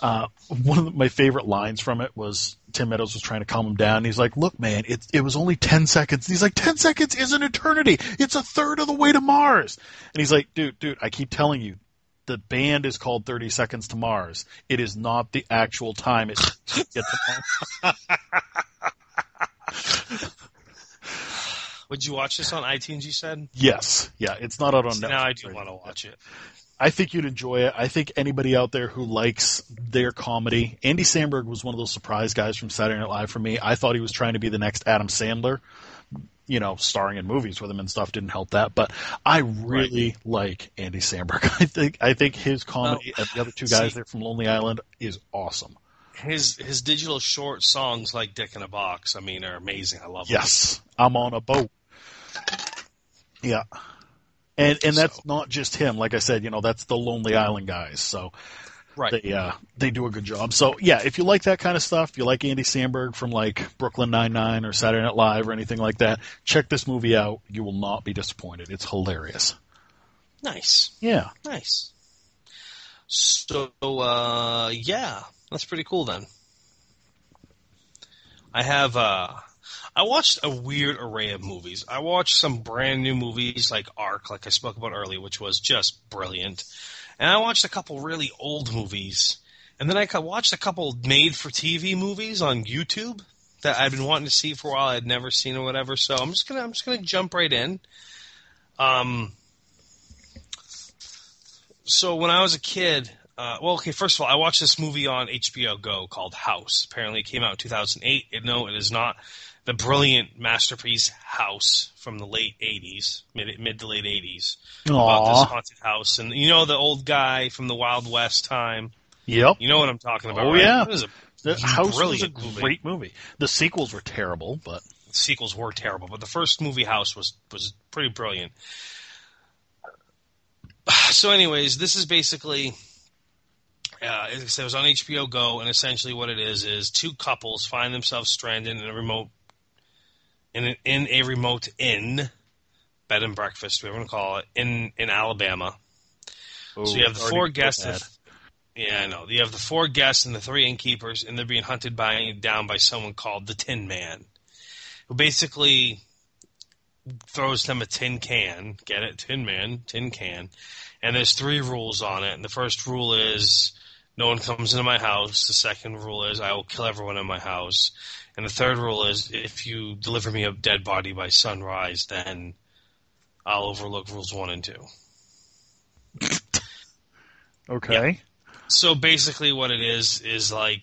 Uh, one of my favorite lines from it was Tim Meadows was trying to calm him down. He's like, "Look, man, it it was only ten seconds." He's like, 10 seconds is an eternity. It's a third of the way to Mars." And he's like, "Dude, dude, I keep telling you." The band is called 30 Seconds to Mars. It is not the actual time it to get to Mars. Would you watch this on iTunes? You said. Yes. Yeah, it's not out on See, Netflix. now I do right want to watch it. I think you'd enjoy it. I think anybody out there who likes their comedy, Andy Samberg was one of those surprise guys from Saturday Night Live for me. I thought he was trying to be the next Adam Sandler, you know, starring in movies with him and stuff didn't help that. But I really like Andy Samberg. I think I think his comedy and the other two guys see- there from Lonely Island is awesome. His his digital short songs like "Dick in a Box," I mean, are amazing. I love them. Yes, I'm on a boat. Yeah. And and that's So- not just him. Like I said, you know, that's the Lonely Island guys. So right. they uh, they do a good job. So yeah, if you like that kind of stuff, if you like Andy Samberg from like Brooklyn Nine Nine or Saturday Night Live or anything like that, check this movie out. You will not be disappointed. It's hilarious. Nice, Yeah. nice. So uh, yeah, that's pretty cool then. I have uh, I watched a weird array of movies. I watched some brand new movies like ARQ, like I spoke about earlier, which was just brilliant. And I watched a couple really old movies. And then I watched a couple made for TV movies on YouTube that I'd been wanting to see for a while. I'd never seen or whatever. So I'm just gonna I'm just gonna jump right in. Um so when I was a kid, uh, well, okay, first of all, I watched this movie on HBO Go called House. Apparently, it came out in 2008. It, no, it is not the brilliant masterpiece House from the late 80s, mid, mid to late 80s, about this haunted house. And you know the old guy from the Wild West time. Yep. You know what I'm talking about? Oh, right? yeah. It was a- The House was a brilliant movie. great movie. The sequels were terrible, but the sequels were terrible, but the first movie House was was pretty brilliant. So, anyways, this is basically. Uh, it was on HBO Go, and essentially what it is is two couples find themselves stranded in a remote, in a, in a remote inn, bed and breakfast, whatever you want to call it, in in Alabama. So you have the four guests. yeah, I know. You have the four guests and the three innkeepers, and they're being hunted by down by someone called the Tin Man, who basically throws them a tin can. Get it? Tin Man, tin can. And there's three rules on it. And the first rule is no one comes into my house. The second rule is I will kill everyone in my house. And the third rule is if you deliver me a dead body by sunrise, then I'll overlook rules one and two. Okay. So basically, what it is is like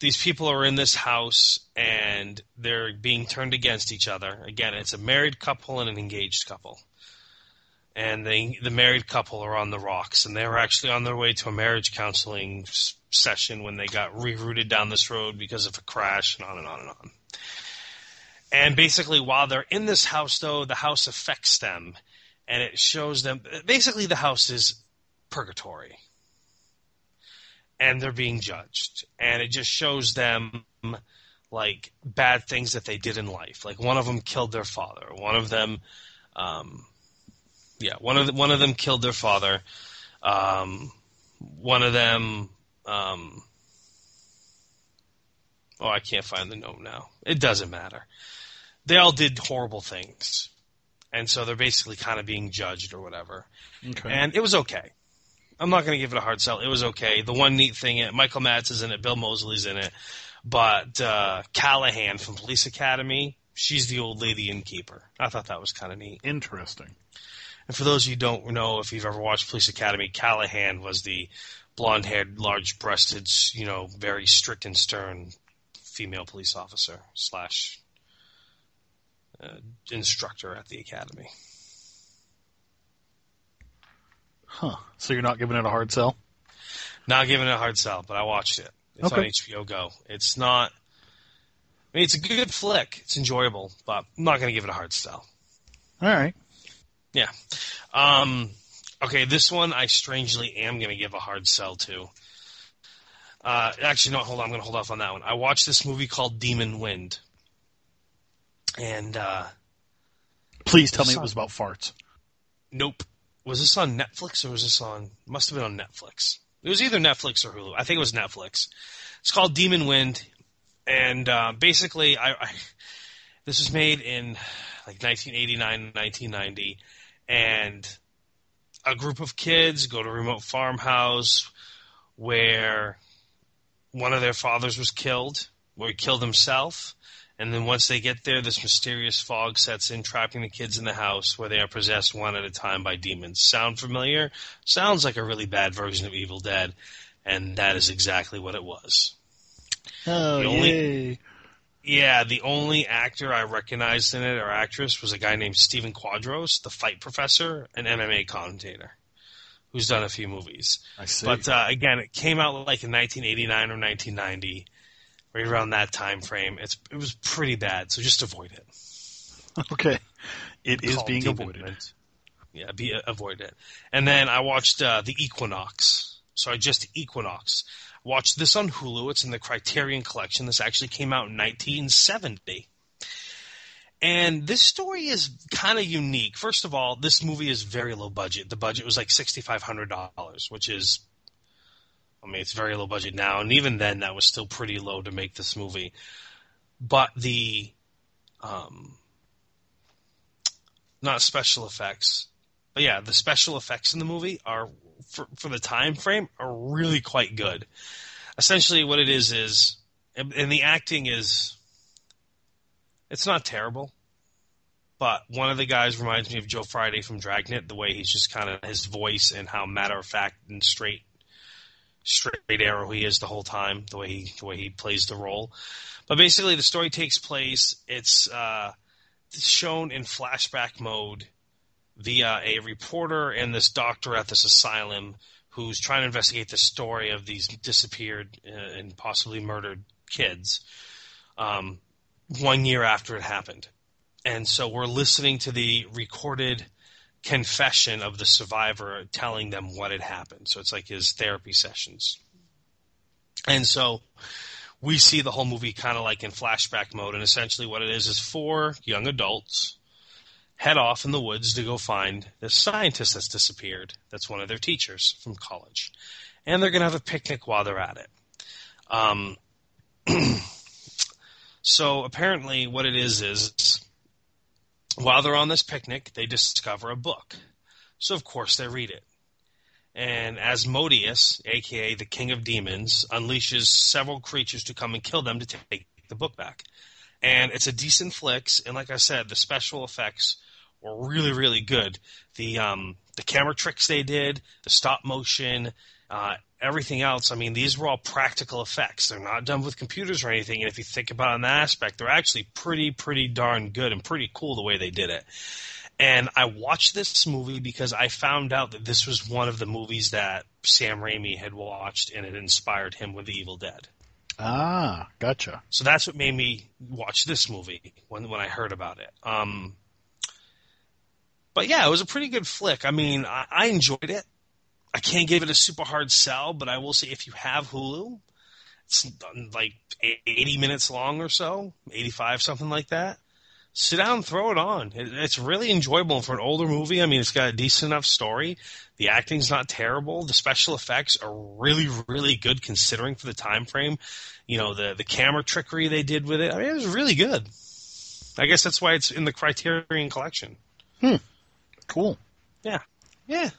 these people are in this house and they're being turned against each other. Again, it's a married couple and an engaged couple. And they, the married couple are on the rocks, and they're actually on their way to a marriage counseling session when they got rerouted down this road because of a crash, and on and on and on. And basically, while they're in this house, though, the house affects them, and it shows them. Basically, the house is purgatory and they're being judged. And it just shows them like bad things that they did in life. Like one of them killed their father. One of them, um, yeah, one of the, one of them killed their father. Um, one of them, um, oh, I can't find the note now. It doesn't matter. They all did horrible things, and so they're basically kind of being judged or whatever. Okay. And it was okay. I'm not going to give it a hard sell. It was okay. The one neat thing, Michael Madsen is in it, Bill Moseley's in it, but uh, Callahan from Police Academy, she's the old lady innkeeper. I thought that was kind of neat. Interesting. And for those of you who don't know, if you've ever watched Police Academy, Callahan was the blonde-haired, large-breasted, you know, very strict and stern female police officer slash uh, instructor at the academy. Huh. So you're not giving it a hard sell? Not giving it a hard sell, but I watched it. It's on HBO Go. It's not. I mean, it's a good flick. It's enjoyable, but I'm not going to give it a hard sell. All right. Yeah. Um, okay, this one I strangely am going to give a hard sell to. Uh, actually, no, hold on. I'm going to hold off on that one. I watched this movie called Demon Wind. And, uh, Please tell me it was about farts. nope. Was this on Netflix or was this on, must have been on Netflix. It was either Netflix or Hulu. I think it was Netflix. It's called Demon Wind. And, uh, basically, I, I, this was made in like 1989, 1990. And a group of kids go to a remote farmhouse where one of their fathers was killed, where he killed himself. And then once they get there, this mysterious fog sets in, trapping the kids in the house where they are possessed one at a time by demons. Sound familiar? Sounds like a really bad version of Evil Dead, and that is exactly what it was. Oh, The only- yay. Yeah, the only actor I recognized in it or actress was a guy named Stephen Quadros, the fight professor, an MMA commentator, who's done a few movies. I see. But uh, again, it came out like in 1989 or 1990, right around that time frame. It's it was pretty bad, so just avoid it. okay. It is being Demon avoided. Wind. Yeah, be avoid it. And then I watched uh, the Equinox. So I just Equinox. Watched this on Hulu. It's in the Criterion Collection. This actually came out in 1970. And this story is kind of unique. First of all, this movie is very low budget. The budget was like $6,500, which is, I mean, it's very low budget now. And even then, that was still pretty low to make this movie. But the, um, not special effects, but yeah, the special effects in the movie are for for the time frame are really quite good. Essentially, what it is is, and, the acting is, it's not terrible, but one of the guys reminds me of Joe Friday from Dragnet. The way he's just kind of his voice and how matter of fact and straight, straight arrow he is the whole time. The way he the way he plays the role. But basically, the story takes place. It's uh, shown in flashback mode via a reporter and this doctor at this asylum who's trying to investigate the story of these disappeared uh, and possibly murdered kids um, one year after it happened. And so we're listening to the recorded confession of the survivor telling them what had happened. So it's like his therapy sessions. And so we see the whole movie kind of like in flashback mode. And essentially what it is is four young adults head off in the woods to go find this scientist that's disappeared. That's one of their teachers from college. And they're going to have a picnic while they're at it. Um, so apparently what it is is while they're on this picnic, they discover a book. So of course they read it. And Asmodeus, aka the King of Demons, unleashes several creatures to come and kill them to take the book back. And it's a decent flick, and like I said, the special effects were really, really good. The um, the camera tricks they did, the stop motion, uh, everything else. I mean, these were all practical effects. They're not done with computers or anything. And if you think about it in that aspect, they're actually pretty, pretty darn good and pretty cool the way they did it. And I watched this movie because I found out that this was one of the movies that Sam Raimi had watched and it inspired him with The Evil Dead. Ah, gotcha. So that's what made me watch this movie when when I heard about it. Um, but yeah, it was a pretty good flick. I mean, I, I enjoyed it. I can't give it a super hard sell, but I will say if you have Hulu It's um, like 80 minutes long or so, 85, something like that. Sit down, throw it on. It, it's really enjoyable for an older movie. I mean, it's got a decent enough story. The acting's not terrible. The special effects are really, really good considering for the time frame. You know, the the camera trickery they did with it. I mean, it was really good. I guess that's why it's in the Criterion collection. Hmm. Cool. Yeah, yeah.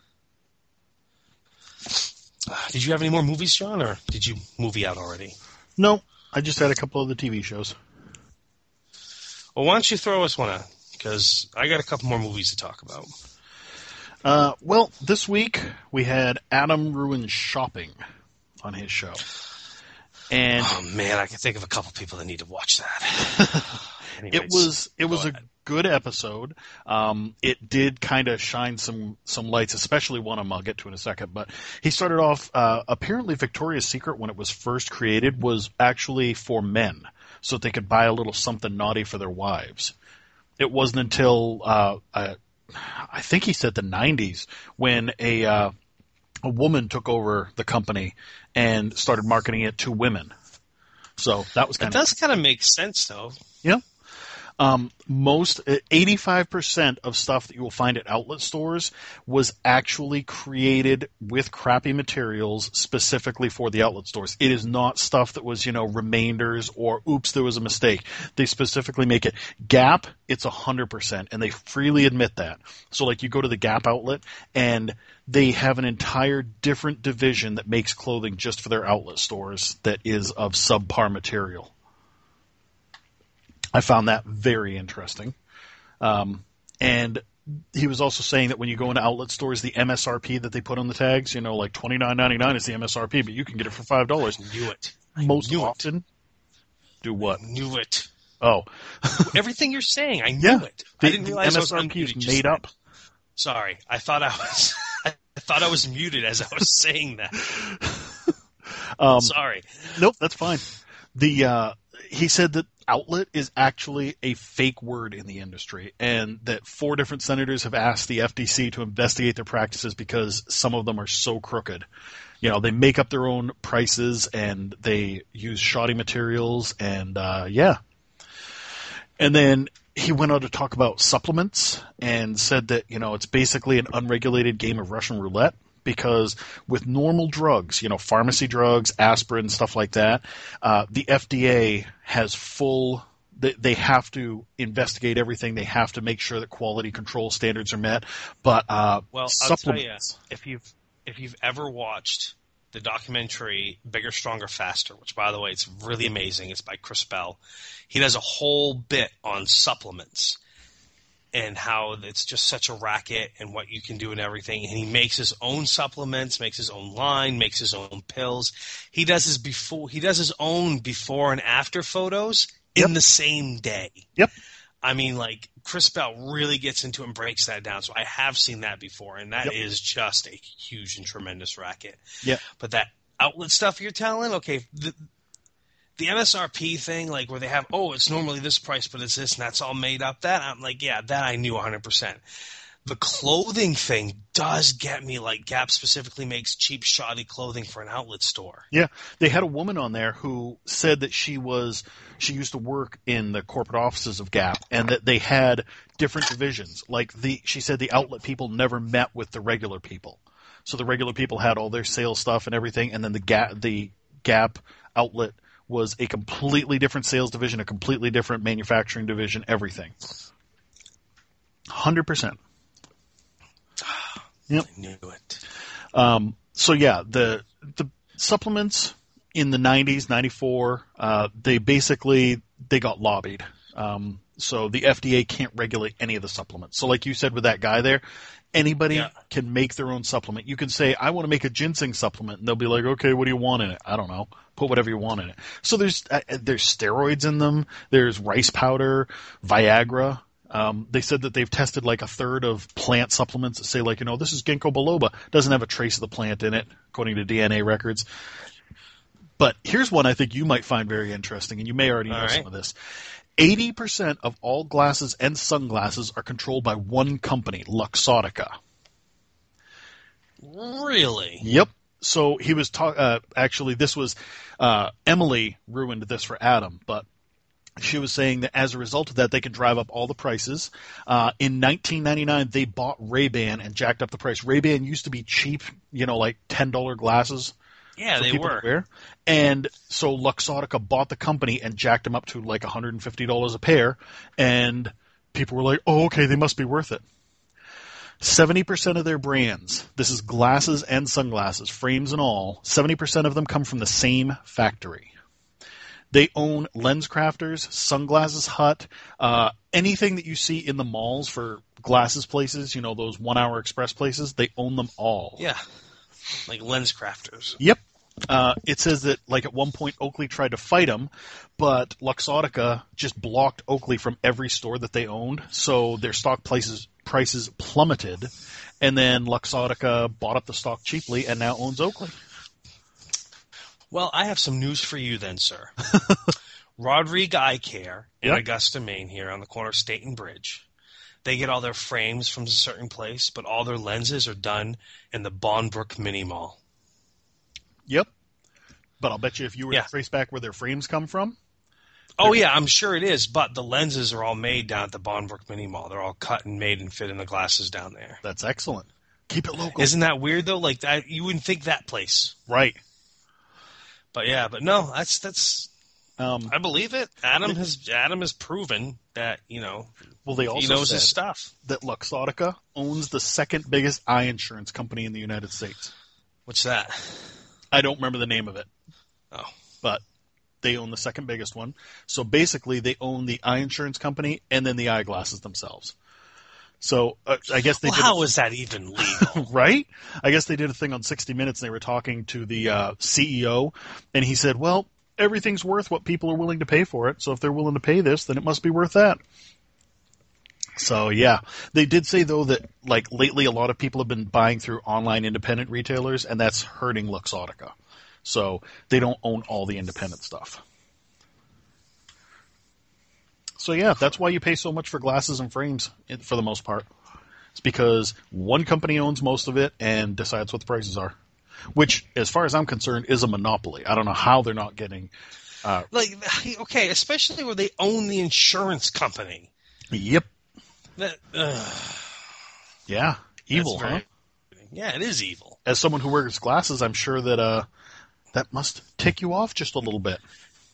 Did you have any more movies, John, or did you movie out already? No, I just had a couple of the TV shows. Well, why don't you throw us one out? Because I got a couple more movies to talk about. Uh, well, this week we had Adam ruins shopping on his show, and Oh man, I can think of a couple people that need to watch that. it was it was a ahead. Good episode. Um, it did kind of shine some some lights, especially one of them I'll get to in a second. But he started off. Uh, apparently, Victoria's Secret when it was first created was actually for men, so that they could buy a little something naughty for their wives. It wasn't until uh, uh, I think he said the '90s when a uh, a woman took over the company and started marketing it to women. So that was kind of That does kind of make sense, though. yeah. Um, most, eighty-five percent of stuff that you will find at outlet stores was actually created with crappy materials specifically for the outlet stores. It is not stuff that was, you know, remainders or oops, there was a mistake. They specifically make it. Gap, it's hundred percent, and they freely admit that. So, like, you go to the Gap outlet, and they have an entire different division that makes clothing just for their outlet stores that is of subpar material. I found that very interesting. Um, and he was also saying that when you go into outlet stores, the MSRP that they put on the tags, you know, like twenty nine ninety nine is the MSRP, but you can get it for five dollars. Knew it. I Most knew it. often, do what? Knew it. Oh, Everything you're saying, I knew Yeah. it. the, I didn't the realize I was MSRP unmuted is made then. up. Sorry, I thought I was. I thought I was muted as I was saying that. Um, Sorry. Nope, that's fine. The uh, he said that outlet is actually a fake word in the industry, and that four different senators have asked the FTC to investigate their practices because some of them are so crooked. You know, they make up their own prices and they use shoddy materials, and uh, yeah. And then he went on to talk about supplements and said that you know it's basically an unregulated game of Russian roulette because with normal drugs, you know, pharmacy drugs, aspirin, stuff like that, uh, the FDA has full. They, have to investigate everything. They have to make sure that quality control standards are met. But uh, Well, I'll tell you, supplements, if you've if you've ever watched the documentary Bigger, Stronger, Faster, which by the way, it's really amazing. It's by Chris Bell. He does a whole bit on supplements and how it's just such a racket and what you can do and everything. And he makes his own supplements, makes his own line, makes his own pills. He does his before he does his own before and after photos in Yep. the same day. Yep. I mean, like Chris Bell really gets into and breaks that down. So I have seen that before, and that is Yep. just a huge and tremendous racket. Yeah. But that outlet stuff you're telling, okay, the, the MSRP thing, like where they have, oh, it's normally this price, but it's this, and that's all made up. That I'm like, yeah, that I knew 100. percent The clothing thing does get me. Like Gap specifically makes cheap, shoddy clothing for an outlet store. Yeah, they had a woman on there who said that she was she used to work in the corporate offices of Gap and that they had different divisions. Like the she said the outlet people never met with the regular people. So the regular people had all their sales stuff and everything and then the Gap the Gap outlet was a completely different sales division, a completely different manufacturing division, everything. 100%. Yep. I knew it. Um, so yeah, the the supplements in the 90s, 94, uh, they basically they got lobbied. Um, so the FDA can't regulate any of the supplements. So like you said with that guy there, anybody Yeah. can make their own supplement. You can say I want to make a ginseng supplement, and they'll be like, okay, what do you want in it? I don't know. Put whatever you want in it. So there's uh, there's steroids in them. There's rice powder, Viagra. Um, they said that they've tested like a third of plant supplements that say like, you know, this is ginkgo biloba. Doesn't have a trace of the plant in it, according to DNA records. But here's one I think you might find very interesting, and you may already know All right. some of this. 80% of all glasses and sunglasses are controlled by one company, Luxottica. Really? Yep. so he was talk. Uh, actually, this was uh, Emily ruined this for Adam, but she was saying that as a result of that, they could drive up all the prices. Uh, in 1999, they bought Ray Ban and jacked up the price. Ray Ban used to be cheap, you know, like ten dollar glasses. Yeah, they were. And so Luxottica bought the company and jacked them up to like 150 dollars a pair, and people were like, "Oh, okay, they must be worth it." 70% of their brands, this is glasses and sunglasses, frames and all, 70% of them come from the same factory. They own Lens Crafters, Sunglasses Hut, uh, anything that you see in the malls for glasses places, you know, those one hour express places, they own them all. Yeah, like lens crafters. Yep. Uh, it says that, like, at one point, Oakley tried to fight them, but Luxottica just blocked Oakley from every store that they owned, so their stock prices prices plummeted, and then Luxottica bought up the stock cheaply and now owns Oakley. Well, I have some news for you then, sir. Rodrigue Eye Care in Yep. Augusta, Maine, here on the corner of State and Bridge. They get all their frames from a certain place, but all their lenses are done in the Bonbrook Mini Mall. Yep. But I'll bet you if you were Yeah. to trace back where their frames come from, Oh yeah, I'm sure it is, but the lenses are all made down at the Bonbrook Mini Mall. They're all cut and made and fit in the glasses down there. that's excellent. Keep it local. Isn't that weird though? Like that, you wouldn't think that place, right. but yeah, but no, that's that's. Um, I believe it. Adam has Adam has proven that you know well, they he also knows his stuff. that Luxottica owns the second biggest eye insurance company in the United States. What's that? I don't remember the name of it. Oh. But they own the second biggest one. So basically, they own the eye insurance company and then the eyeglasses themselves. So uh, I guess they Well, did. how is that even legal? right? I guess they did a thing on 60 Minutes and they were talking to the uh, CEO, and he said, Well, everything's worth what people are willing to pay for it. So if they're willing to pay this, then it must be worth that. So yeah, they did say though that like lately a lot of people have been buying through online independent retailers, and that's hurting Luxottica. So they don't own all the independent stuff. So yeah, that's why you pay so much for glasses and frames for the most part. It's because one company owns most of it and decides what the prices are. Which, as far as I'm concerned, is a monopoly. I don't know how they're not getting. Uh, like, okay, especially where they own the insurance company. Yep. That, uh, Yeah. Evil, very- huh? Yeah, it is evil. As someone who wears glasses, I'm sure that uh, that must tick you off just a little bit.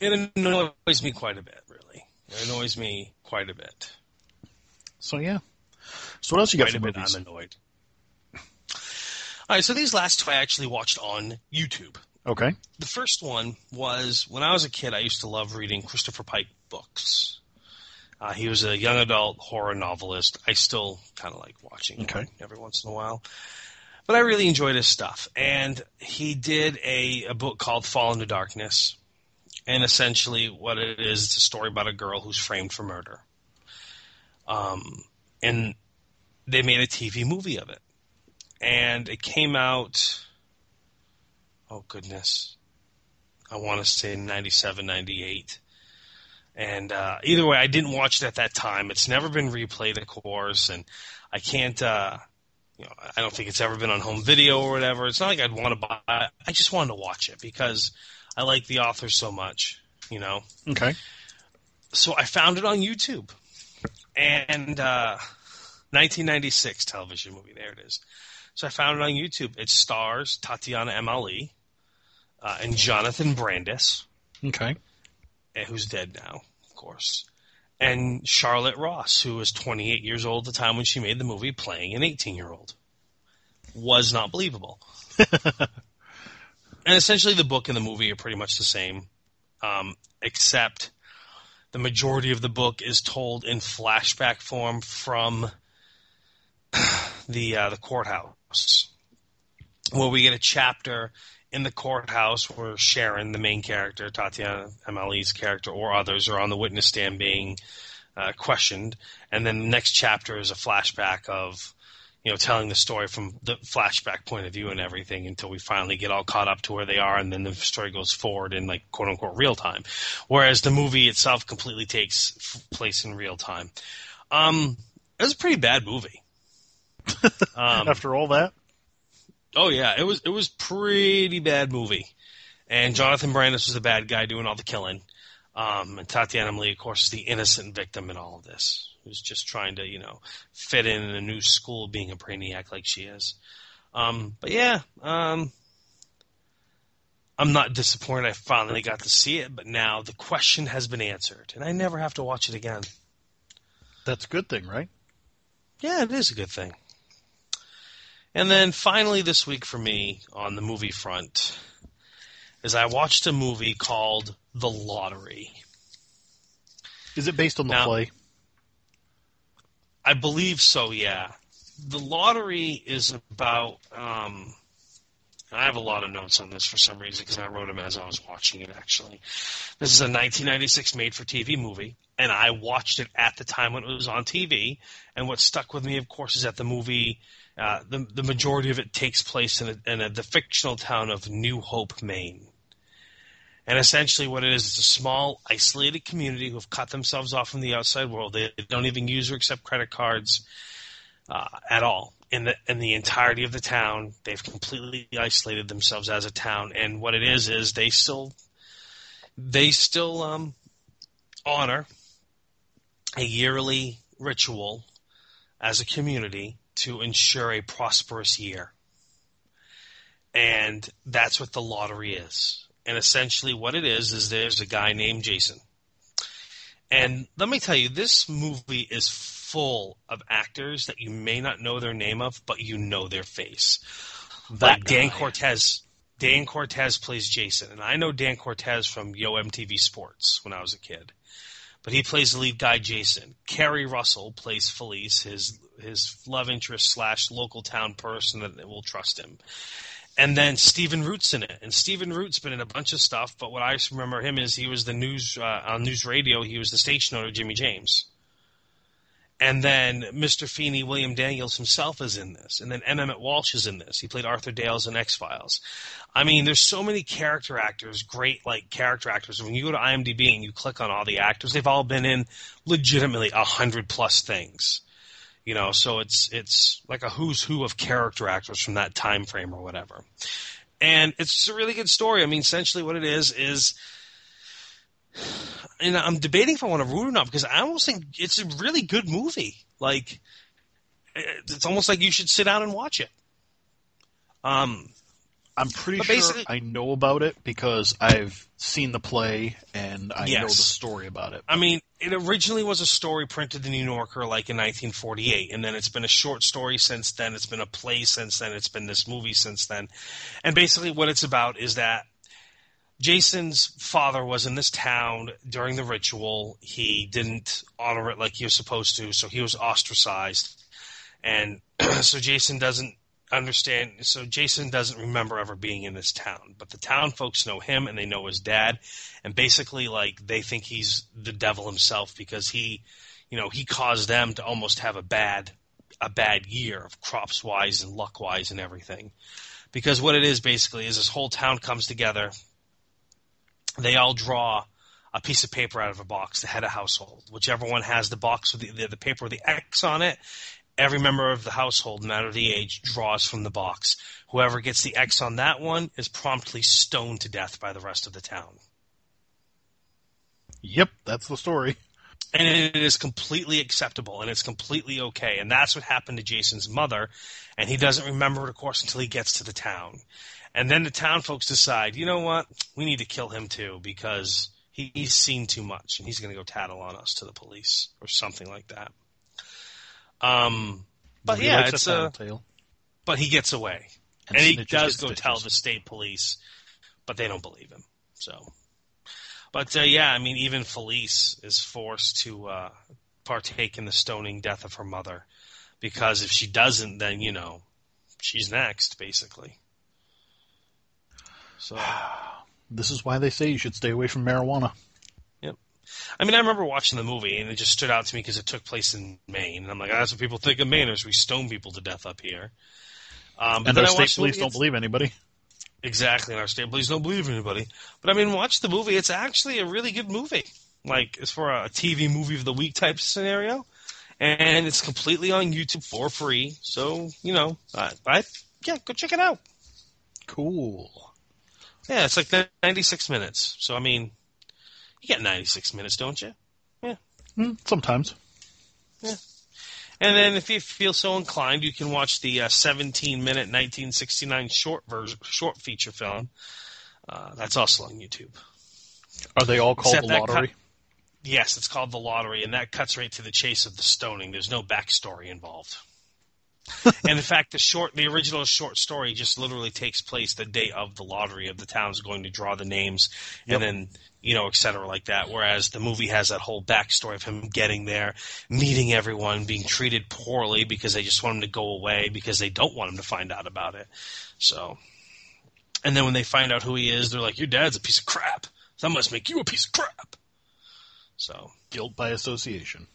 It annoys me quite a bit, really. It annoys me quite a bit. So yeah. So what else you got Quite for a bit. I'm annoyed. All right, so these last two I actually watched on YouTube. Okay. The first one was when I was a kid. I used to love reading Christopher Pike books. Uh, he was a young adult horror novelist. I still kind of like watching Okay. him every once in a while, but I really enjoyed his stuff. And he did a, a book called Fall into Darkness, and essentially what it is, it's a story about a girl who's framed for murder. Um, and they made a TV movie of it, and it came out. Oh goodness, I want to say 97, 98. And uh, either way, I didn't watch it at that time. It's never been replayed, of course, and I can't. Uh, you know, I don't think it's ever been on home video or whatever. It's not like I'd want to buy. it. I just wanted to watch it because I like the author so much. You know, Okay. so I found it on YouTube, and uh, 1996 television movie. There it is. So I found it on YouTube. It stars Tatyana Ali uh, and Jonathan Brandis, Okay. Who's dead now, of course, and Charlotte Ross, who was 28 years old at the time when she made the movie, playing an 18 year old. Was not believable. and essentially, the book and the movie are pretty much the same, um, except the majority of the book is told in flashback form from the uh, the courthouse, where we get a chapter in the courthouse where Sharon, the main character, Tatyana Ali's character, or others are on the witness stand being uh, questioned, and then the next chapter is a flashback of you know telling the story from the flashback point of view and everything until we finally get all caught up to where they are, and then the story goes forward in like quote unquote real time, whereas the movie itself completely takes f- place in real time. Um, it was a pretty bad movie. Um, After all that, Oh yeah, it was it was pretty bad movie, and Jonathan Brandis was the bad guy doing all the killing, um, and Tatyana Ali, of course, is the innocent victim in all of this, who's just trying to you know fit in in a new school, being a brainiac like she is. Um, but yeah, um, I'm not disappointed I finally got to see it, but now the question has been answered, and I never have to watch it again. That's a good thing, right? Yeah, it is a good thing. And then finally this week for me on the movie front is I watched a movie called The Lottery. Is it based on the Now- play? I believe so, yeah. The Lottery is about um I have a lot of notes on this for some reason because I wrote them as I was watching it actually. This is a 1996 made for TV movie and I watched it at the time when it was on TV and what stuck with me of course is that the movie uh, the the majority of it takes place in, a, in a, the fictional town of New Hope, Maine. And essentially, what it is, it's a small, isolated community who have cut themselves off from the outside world. They don't even use or accept credit cards uh, at all. In the in the entirety of the town, they've completely isolated themselves as a town. And what it is is they still they still um, honor a yearly ritual as a community to ensure a prosperous year. And that's what the lottery is. And essentially, what it is, is there's a guy named Jason. And let me tell you, this movie is full of actors that you may not know their name of, but you know their face. Like Dan. Cortese. Dan Cortese plays Jason. And I know Dan Cortese from Yo MTV Sports when I was a kid but he plays the lead guy Jason. Keri Russell plays Felice, his his love interest slash local town person that will trust him. And then Stephen Root's in it, and Stephen Root's been in a bunch of stuff. But what I remember him is he was the news uh, on NewsRadio. He was the station owner, Jimmy James. And then Mr. Feeney, William Daniels himself is in this. And then M. Emmett Walsh is in this. He played Arthur Dales in X Files. I mean, there's so many character actors, great like character actors. When you go to IMDb and you click on all the actors, they've all been in legitimately a hundred plus things. You know, so it's it's like a who's who of character actors from that time frame or whatever. And it's a really good story. I mean, essentially what it is is and I'm debating if I want to root or not because I almost think it's a really good movie. Like, it's almost like you should sit down and watch it. Um, I'm pretty sure I know about it because I've seen the play and I know the story about it. I mean, it originally was a story printed in New Yorker like in 1948, and then it's been a short story since then. It's been a play since then. It's been this movie since then. And basically, what it's about is that Jason's father was in this town during the ritual. He didn't honor it like he was supposed to, so he was ostracized. And so Jason doesn't understand. So Jason doesn't remember ever being in this town, but the town folks know him and they know his dad, and basically like they think he's the devil himself because he, you know, he caused them to almost have a bad, a bad year of crops wise and luck wise and everything. Because what it is basically is this whole town comes together. They all draw a piece of paper out of a box, the head of household. Whichever one has the box with the, the, the paper with the X on it, every member of the household, no matter the age, draws from the box. Whoever gets the X on that one is promptly stoned to death by the rest of the town. Yep, that's the story. And it is completely acceptable and it's completely okay. And that's what happened to Jason's mother. And he doesn't remember it, of course, until he gets to the town. And then the town folks decide, you know what? We need to kill him too because he, he's seen too much and he's going to go tattle on us to the police or something like that. Um, but Nobody yeah, it's a tattletale. but he gets away. And And, he does go tell the state police, but they don't believe him. So, but uh, yeah, I mean, even Felice is forced to uh, partake in the stoning death of her mother because if she doesn't, then you know she's next, basically. So, This is why they say you should stay away from marijuana. Yep. I mean, I remember watching the movie and it just stood out to me because it took place in Maine, and I'm like, oh, that's what people think of Mainers. We stone people to death up here. Um, but And then our state police don't believe anybody. Exactly, and our state police don't believe anybody. But I mean, watch the movie. It's actually a really good movie. Like, it's for a TV movie of the week type scenario. And it's completely on YouTube for free. So, you know, I, I yeah, go check it out. Cool. Yeah, it's like 96 minutes. So I mean, you get 96 minutes, don't you? Mm, sometimes. Yeah. And then, if you feel so inclined, you can watch the uh, 17 minute 1969 short version, short feature film. Uh, that's also on YouTube. Are they all called Except the lottery? cut- Yes, it's called The Lottery, and that cuts right to the chase of the stoning. There's no backstory involved. and in fact, the short, the original short story just literally takes place the day of the lottery of the towns going to draw the names, Yep. and then you know, et cetera, like that. Whereas the movie has that whole backstory of him getting there, meeting everyone, being treated poorly because they just want him to go away because they don't want him to find out about it. So, and then when they find out who he is, they're like, "Your dad's a piece of crap. That must make you a piece of crap." So, Guilt by association.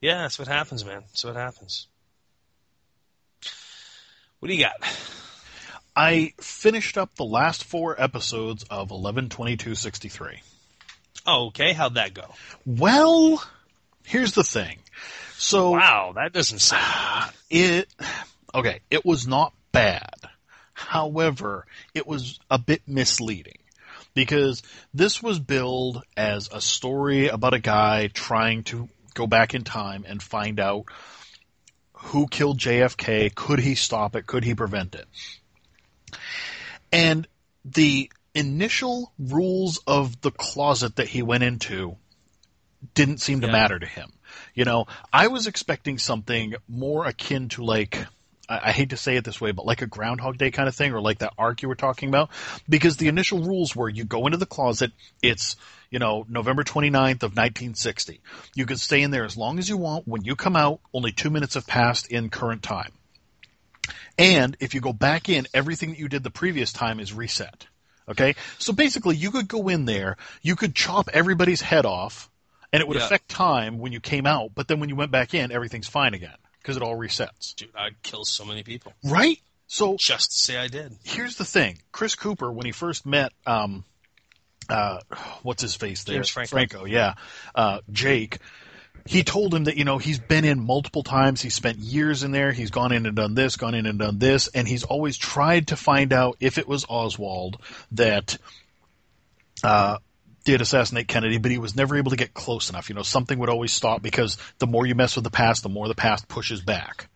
yeah, that's what happens, man. That's what happens. What do you got? I finished up the last four episodes of 112263. Oh, okay. How'd that go? Well, here's the thing. So Wow, that doesn't sound. it okay, it was not bad. However, it was a bit misleading because this was billed as a story about a guy trying to go back in time and find out who killed JFK, could he stop it, could he prevent it? And the initial rules of the closet that he went into didn't seem to Yeah. matter to him. You know, I was expecting something more akin to like, I, I hate to say it this way, but like a Groundhog Day kind of thing, or like that arc you were talking about, because the initial rules were you go into the closet, it's, you know, November 29th of 1960. You can stay in there as long as you want. When you come out, only two minutes have passed in current time. And if you go back in, everything that you did the previous time is reset. Okay? So basically, you could go in there, you could chop everybody's head off, and it would Yeah. affect time when you came out, but then when you went back in, everything's fine again because it all resets. Dude, I'd kill so many people Right? So just to say I did. here's the thing Chris Cooper, when he first met, um, uh, what's his face there? James Franco. yeah. Uh, Jake. He told him that, you know, he's been in multiple times. He spent years in there. He's gone in and done this, gone in and done this. And he's always tried to find out if it was Oswald that, uh, did assassinate Kennedy, but he was never able to get close enough. You know, something would always stop because the more you mess with the past, the more the past pushes back.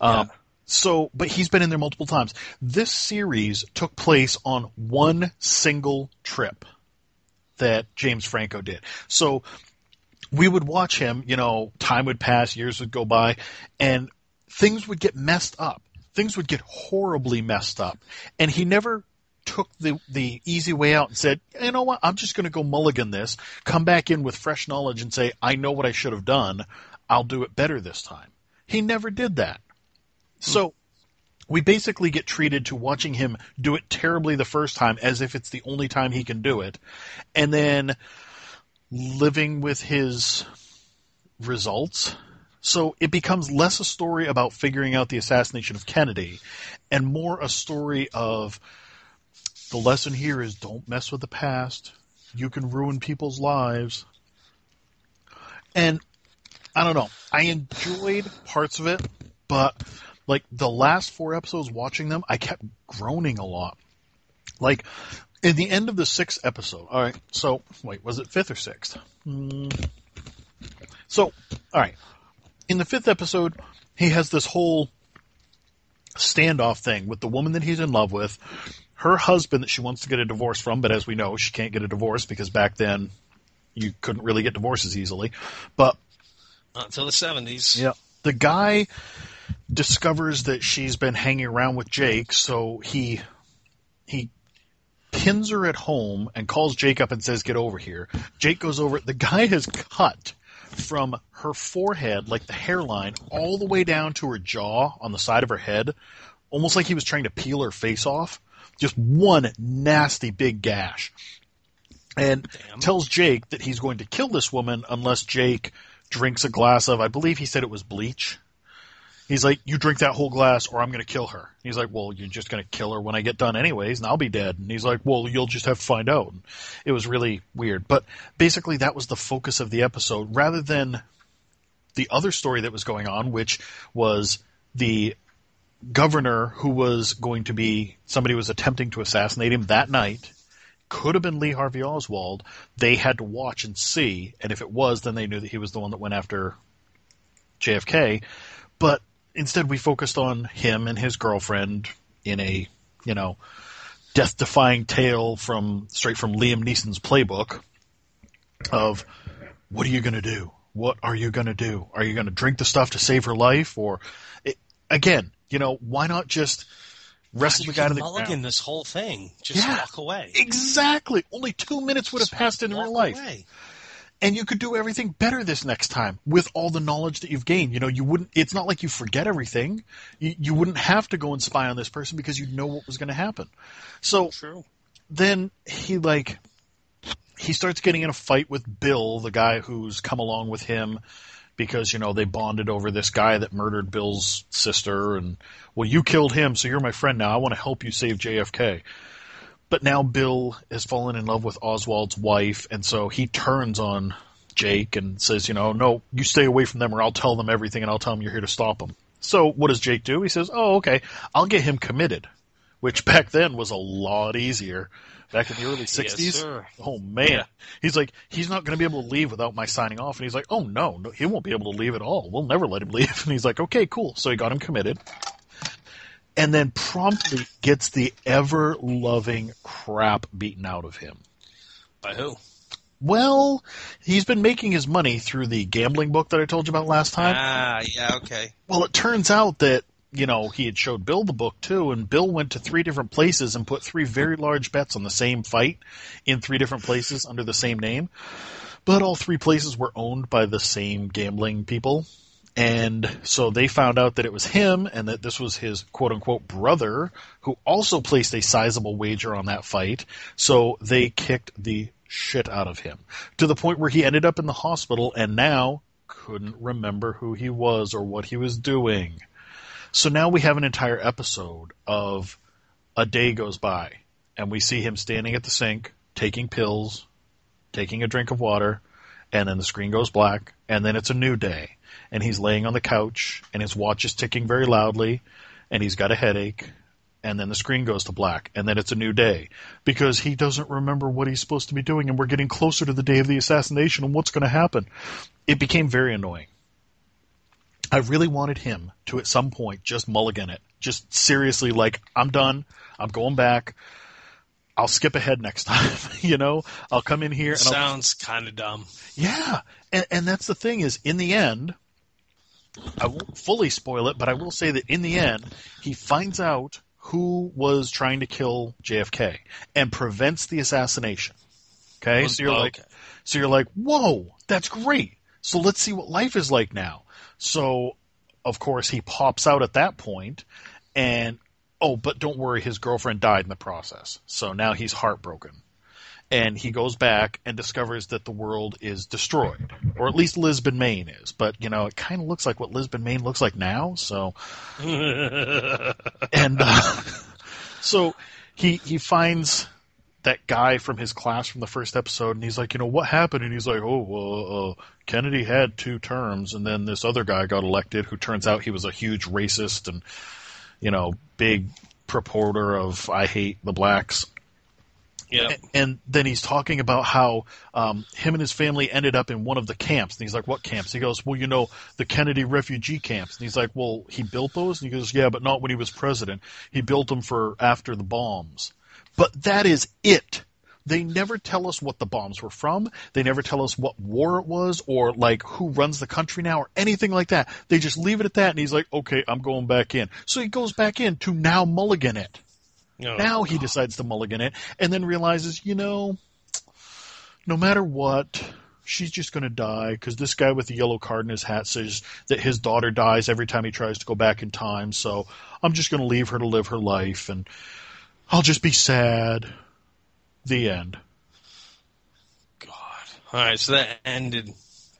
Um, so, but he's been in there multiple times. This series took place on one single trip that James Franco did. So we would watch him, you know, time would pass, years would go by, and things would get messed up. Things would get horribly messed up. And he never took the, the easy way out and said, you know what, I'm just going to go mulligan this, come back in with fresh knowledge and say, I know what I should have done. I'll do it better this time. He never did that. Hmm. So we basically get treated to watching him do it terribly the first time as if it's the only time he can do it. And then living with his results. So it becomes less a story about figuring out the assassination of Kennedy and more a story of the lesson here is don't mess with the past. You can ruin people's lives. And I don't know. I enjoyed parts of it, but like the last four episodes watching them, I kept groaning a lot. Like in the end of the sixth episode. All right. So wait, was it fifth or sixth? Hmm. So all right. In the fifth episode, he has this whole standoff thing with the woman that he's in love with, her husband that she wants to get a divorce from, but as we know, she can't get a divorce because back then you couldn't really get divorces easily. But Not until the 70s. yeah. The guy discovers that she's been hanging around with Jake, so he he pins her at home and calls Jake up and says, "Get over here." Jake goes over. The guy has cut from her forehead, like the hairline, all the way down to her jaw on the side of her head, almost like he was trying to peel her face off. Just one nasty big gash. And Damn. tells Jake that he's going to kill this woman unless Jake drinks a glass of, I believe he said it was bleach. He's like, you drink that whole glass or I'm going to kill her. He's like, well, you're just going to kill her when I get done anyways and I'll be dead. And he's like, well, you'll just have to find out. And it was really weird. But basically that was the focus of the episode rather than the other story that was going on, which was the governor who was going to be somebody was attempting to assassinate him that night could have been Lee Harvey Oswald. They had to watch and see, and if it was, then they knew that he was the one that went after JFK. But instead, we focused on him and his girlfriend in a, you know, death-defying tale from straight from Liam Neeson's playbook of what are you going to do? What are you going to do? Are you going to drink the stuff to save her life, or it, again, you know, why not just wrestle You the guy to the mulligan ground? this whole thing. Just Yeah. walk away. Exactly. Only two minutes would have Just passed in real life. away. and you could do everything better this next time with all the knowledge that you've gained. You know, you wouldn't. It's not like you forget everything. You, you wouldn't have to go and spy on this person because you know what was going to happen. So True. then he like he starts getting in a fight with Bill, the guy who's come along with him because you know they bonded over this guy that murdered Bill's sister and well you killed him so you're my friend now I want to help you save JFK. But now Bill has fallen in love with Oswald's wife and so he turns on Jake and says, you know, no, you stay away from them or I'll tell them everything and I'll tell them you're here to stop them. So what does Jake do? He says, oh, okay, I'll get him committed, which back then was a lot easier. Back in the early 60s. sir. oh man. Yeah. He's like, he's not going to be able to leave without my signing off. And he's like, oh no, no, he won't be able to leave at all. We'll never let him leave. And he's like, okay, cool. So he got him committed. And then promptly gets the ever loving crap beaten out of him. By who? Well, he's been making his money through the gambling book that I told you about last time. Ah, yeah, okay. Well, it turns out that, you know, he had showed Bill the book too, and Bill went to three different places and put three very large bets on the same fight in three different places under the same name. But all three places were owned by the same gambling people. And so they found out that it was him and that this was his quote unquote brother who also placed a sizable wager on that fight. So they kicked the shit out of him to the point where he ended up in the hospital and now couldn't remember who he was or what he was doing. So now we have an entire episode of a day goes by and we see him standing at the sink, taking pills, taking a drink of water, and then the screen goes black, and then it's a new day. And he's laying on the couch, and his watch is ticking very loudly, and he's got a headache, and then the screen goes to black, and then it's a new day. Because he doesn't remember what he's supposed to be doing, and we're getting closer to the day of the assassination, and what's going to happen. It became very annoying. I really wanted him to at some point just mulligan it. Just seriously, like, I'm done. I'm going back. I'll skip ahead next time. you know, I'll come in here and Sounds kind of dumb. yeah, and, and that's the thing is, in the end, I won't fully spoil it, but I will say that in the end, he finds out who was trying to kill JFK and prevents the assassination. Okay, so you're oh, like, Okay. so you're like, whoa, that's great. So let's see what life is like now. So, of course, he pops out at that point, and oh, but don't worry, his girlfriend died in the process. So now he's heartbroken and he goes back and discovers that the world is destroyed, or at least Lisbon, Maine is. But you know, it kind of looks like what Lisbon, Maine looks like now. So, and uh, so he he finds that guy from his class from the first episode, and he's like, you know, what happened? And he's like, oh, well, uh, Kennedy had two terms, and then this other guy got elected, who turns out he was a huge racist and you know, big purporter of I hate the blacks. yeah. And then he's talking about how um, him and his family ended up in one of the camps. And he's like, "What camps?" He goes, "Well, you know, the Kennedy refugee camps." And he's like, "Well, he built those." And he goes, "Yeah, but not when he was president. He built them for after the bombs." But that is it. They never tell us what the bombs were from. They never tell us what war it was or like who runs the country now or anything like that. They just leave it at that and he's like, okay, I'm going back in. So he goes back in to now mulligan it. Oh, Now he decides to mulligan it and then realizes, you know, no matter what, she's just going to die because this guy with the yellow card in his hat says that his daughter dies every time he tries to go back in time. So I'm just going to leave her to live her life and I'll just be sad. The end. God. All right, so that ended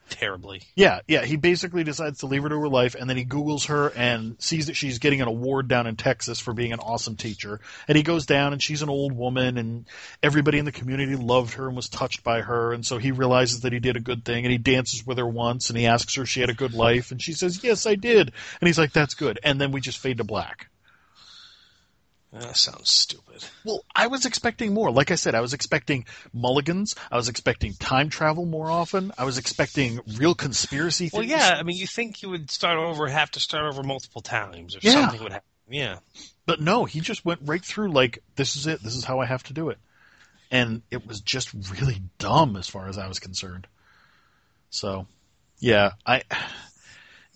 terribly. Yeah, yeah. He basically decides to leave her to her life, and then he Googles her and sees that she's getting an award down in Texas for being an awesome teacher. And he goes down, and she's an old woman, and everybody in the community loved her and was touched by her. And so he realizes that he did a good thing, and he dances with her once, and he asks her if she had a good life, and she says, "Yes, I did." And he's like, "That's good." And then we just fade to black. That sounds stupid. Well, I was expecting more. Like I said, I was expecting mulligans. I was expecting time travel more often. I was expecting real conspiracy. Well, things. yeah. I mean, you think you would start over, have to start over multiple times, or Yeah. something would happen. Yeah. But no, he just went right through like this is it. This is how I have to do it. And it was just really dumb as far as I was concerned. So, yeah, I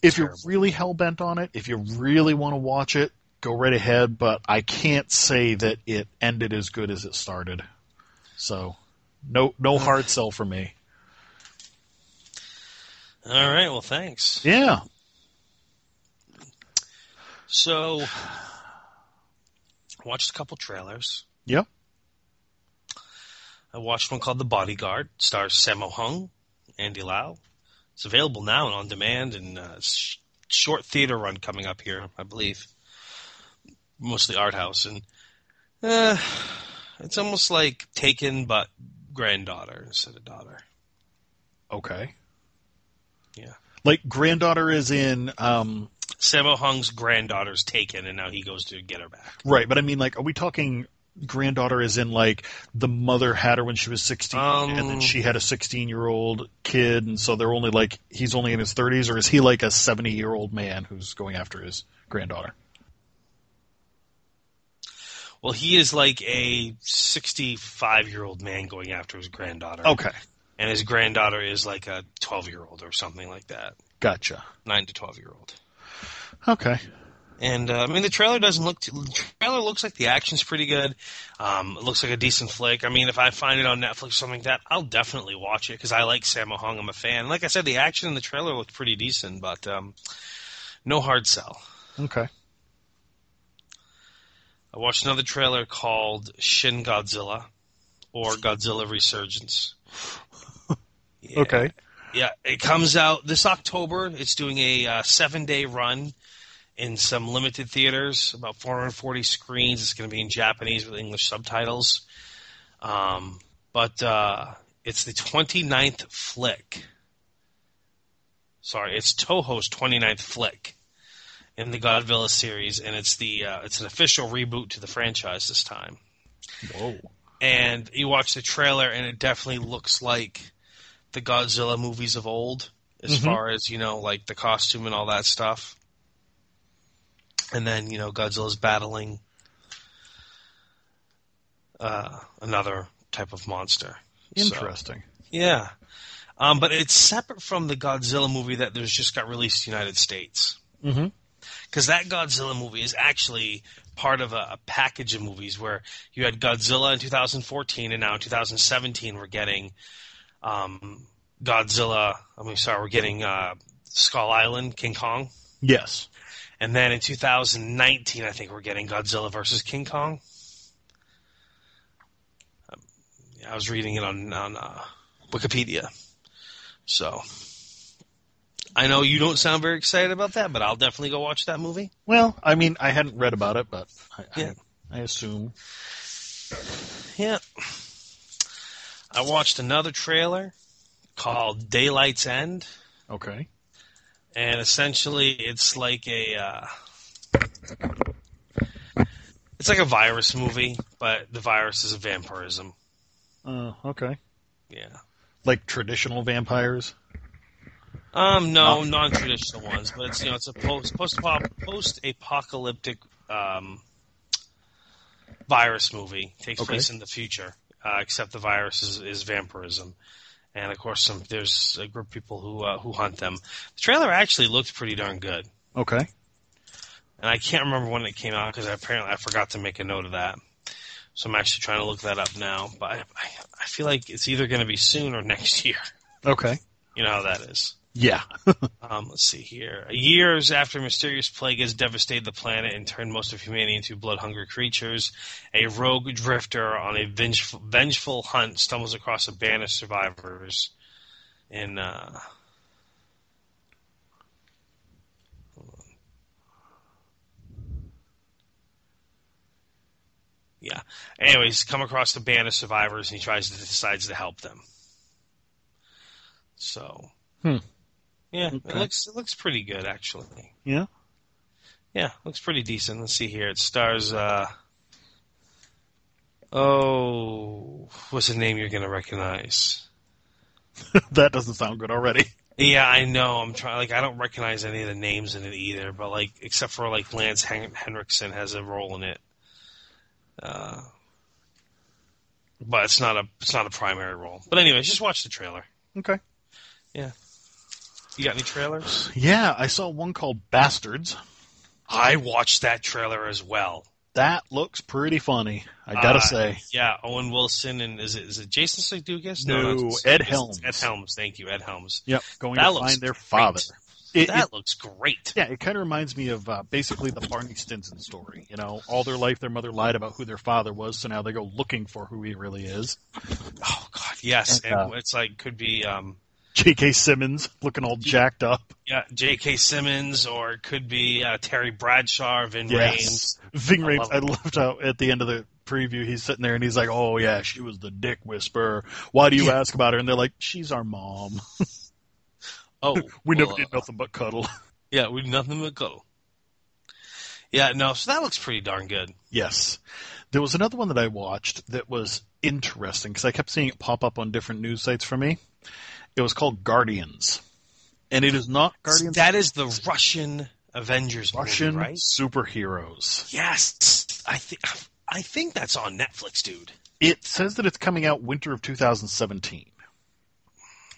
if you're really hell bent on it, if you really want to watch it, go right ahead, but I can't say that it ended as good as it started. So, no no hard sell for me. All right. Well, thanks. Yeah. So, I watched a couple trailers. Yep. I watched one called The Bodyguard. Stars Sammo Hung, Andy Lau. It's available now and on demand and uh, sh- short theater run coming up here, I believe. Mostly art house and uh, it's almost like Taken but granddaughter instead of daughter. Okay. Yeah. Like granddaughter is in um Sammo Hung's granddaughter's taken, and now he goes to get her back. Right, but I mean, like, are we talking granddaughter is in like the mother had her when she was 16 and then Um, she had a 16 year old kid and so they're only like he's only in his 30s or is he like a 70 year old man who's going after his granddaughter Well, he is like a 65 year old man going after his granddaughter. okay And his granddaughter is like a 12 year old or something like that. gotcha 9 to 12 year old. okay And uh, I mean, the trailer doesn't look. Too, the trailer looks like the action's pretty good. Um, it looks like a decent flick. I mean, if I find it on Netflix or something like that, I'll definitely watch it because I like Sammo Hung. I'm a fan. Like I said, the action in the trailer looked pretty decent, but um, no hard sell. okay I watched another trailer called Shin Godzilla or Godzilla Resurgence. Yeah. okay Yeah, it comes out this October. It's doing a uh, seven day run in some limited theaters, about 440 screens. It's going to be in Japanese with English subtitles. Um, but uh, it's the 29th flick. Sorry, it's Toho's 29th flick in the Godzilla series, and it's the uh, it's an official reboot to the franchise this time. Whoa. And you watch the trailer and it definitely looks like the Godzilla movies of old as Mhm. far as you know like the costume and all that stuff. And then you know Godzilla's battling uh, another type of monster. So, interesting. yeah. Um, but it's separate from the Godzilla movie that there's just got released in the United States. Mm-hmm because that Godzilla movie is actually part of a, a package of movies where you had Godzilla in 2014 and now in 2017 we're getting um, Godzilla. I mean, sorry, we're getting uh, Skull Island, King Kong, yes and then in 2019 I think we're getting Godzilla versus King Kong. Um, I was reading it on on uh, Wikipedia, so. I know you don't sound very excited about that, but I'll definitely go watch that movie. well i mean i hadn't read about it but i, Yeah. I, I assume Yeah. I watched another trailer called Daylight's End, okay and essentially it's like a uh, it's like a virus movie, but the virus is a vampirism. uh, okay Yeah. like traditional vampires Um, no, non-traditional ones, but it's you know it's a post post apocalyptic um, virus movie it takes Okay. place in the future, uh, except the virus is, is vampirism, and of course some there's a group of people who uh, who hunt them. The trailer actually looked pretty darn good, okay and I can't remember when it came out because apparently I forgot to make a note of that. So I'm actually trying to look that up now, but I, I feel like it's either going to be soon or next year. okay You know how that is. Yeah. um, let's see here. Years after mysterious plague has devastated the planet and turned most of humanity into blood-hungry creatures, a rogue drifter on a vengeful, vengeful hunt stumbles across a band of survivors in. Uh, yeah. Anyways, come across the band of survivors and he tries to decides to help them. So. Hmm. Yeah, Okay. it looks it looks pretty good actually. Yeah. Yeah, looks pretty decent. Let's see here. It stars uh Oh, what's the name you're going to recognize? that doesn't sound good already. Yeah, I know. I'm trying. Like, I don't recognize any of the names in it either. But like, except for like Lance Hen- Henriksen has a role in it. Uh, but it's not a it's not a primary role. But anyways, just watch the trailer. Okay. You got any trailers? Yeah, I saw one called Bastards. I watched that trailer as well. That looks pretty funny. I gotta Uh, say. Yeah, Owen Wilson and is it is it Jason Sudeikis? No, it's- Ed Helms. Ed Helms. Thank you, Ed Helms. Yep, going That to find their great. father. It, that it- looks great. yeah, it kind of reminds me of uh, basically the Barney Stinson story. You know, all their life their mother lied about who their father was, so now they go looking for who he really is. Oh God, yes, And, and uh, it's like could be um, J.K. Simmons looking all jacked up. yeah, J.K. Simmons or it could be uh, Terry Bradshaw, Vin Rhames. Ving I Rhames. I loved how at the end of the preview he's sitting there and he's like, "Oh yeah, she was the dick whisperer. Why do you Yeah. ask about her?" And they're like, "She's our mom. Oh, We never well, did nothing but cuddle." Yeah, we did nothing but cuddle. Yeah, no, so that looks pretty darn good. Yes. There was another one that I watched that was interesting because I kept seeing it pop up on different news sites for me. It was called Guardians. And it is not Guardians That is the Russian Avengers Russian movie, right? superheroes. Yes, I think I think that's on Netflix, dude. It says that it's coming out winter of 2017.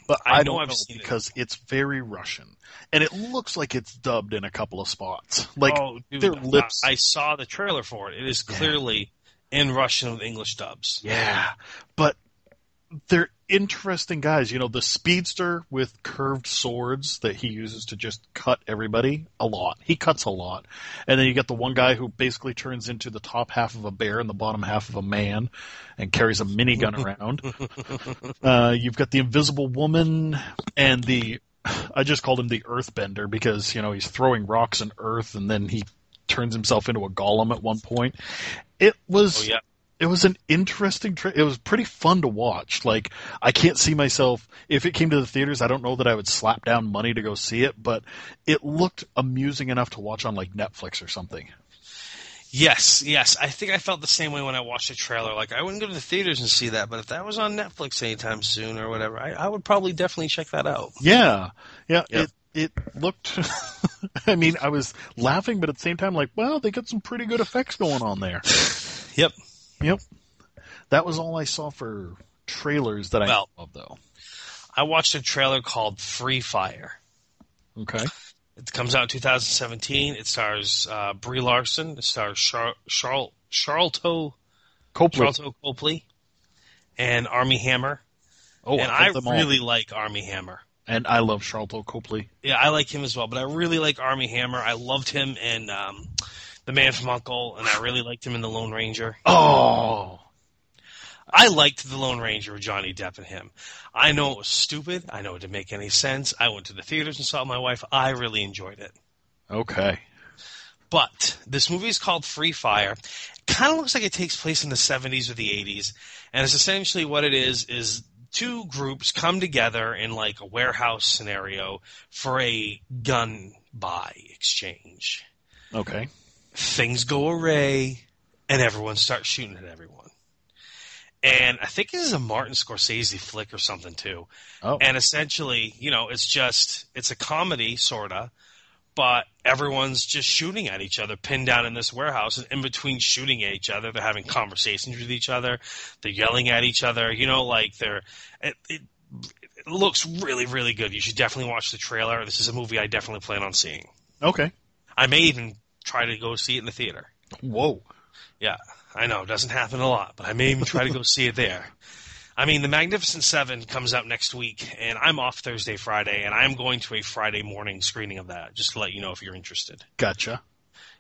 But I I, know don't I've know seen it. because it's very Russian. And it looks like it's dubbed in a couple of spots. Like oh, dude, their lips I, I saw the trailer for it. It is Yeah. clearly in Russian with English dubs. Yeah, but they're interesting guys. You know, the speedster with curved swords that he uses to just cut everybody a lot. He cuts a lot. And then you get the one guy who basically turns into the top half of a bear and the bottom half of a man and carries a minigun around. Uh, you've got the invisible woman and the. I just called him the earthbender because, you know, he's throwing rocks and earth and then he turns himself into a golem at one point. It was Oh yeah, it was an interesting tra- it was pretty fun to watch like i can't see myself if it came to the theaters i don't know that i would slap down money to go see it but it looked amusing enough to watch on like netflix or something yes, yes. I think I felt the same way when I watched the trailer. Like I wouldn't go to the theaters and see that, but if that was on Netflix anytime soon or whatever, I, I would probably definitely check that out. yeah yeah Yep. it it looked i mean i was laughing but at the same time like well they got some pretty good effects going on there Yep. Yep that was all i saw for trailers that i Well- know of though I watched a trailer called Free Fire. okay It comes out in 2017. It stars uh, Brie Larson. It stars Char- Charl- Charlton copley Charlton Copley and Armie Hammer. oh and I, I really like Armie Hammer. and i love charlton copley Yeah, I like him as well, but I really like Armie Hammer. I loved him in um, The Man from Uncle, and I really liked him in The Lone Ranger. oh I liked The Lone Ranger with Johnny Depp and him. I know it was stupid. I know it didn't make any sense. I went to the theaters and saw it with my wife. I really enjoyed it. okay But this movie is called Free Fire. Kind of looks like it takes place in the 70s or the 80s, and it's essentially what it is is two groups come together in like a warehouse scenario for a gun buy exchange. okay Things go awry, and everyone starts shooting at everyone. And I think this is a Martin Scorsese flick or something too. oh And essentially, you know, it's just it's a comedy sorta, but everyone's just shooting at each other, pinned down in this warehouse. And in between shooting at each other, they're having conversations with each other. They're yelling at each other. You know, like they're it, it, it looks really, really good. You should definitely watch the trailer. This is a movie I definitely plan on seeing. okay I may even try to go see it in the theater. Whoa. Yeah, I know it doesn't happen a lot, but I may even try to go see it there. I mean, The Magnificent Seven comes out next week, and I'm off Thursday, Friday, and I'm going to a Friday morning screening of that. Just to let you know if you're interested, Gotcha.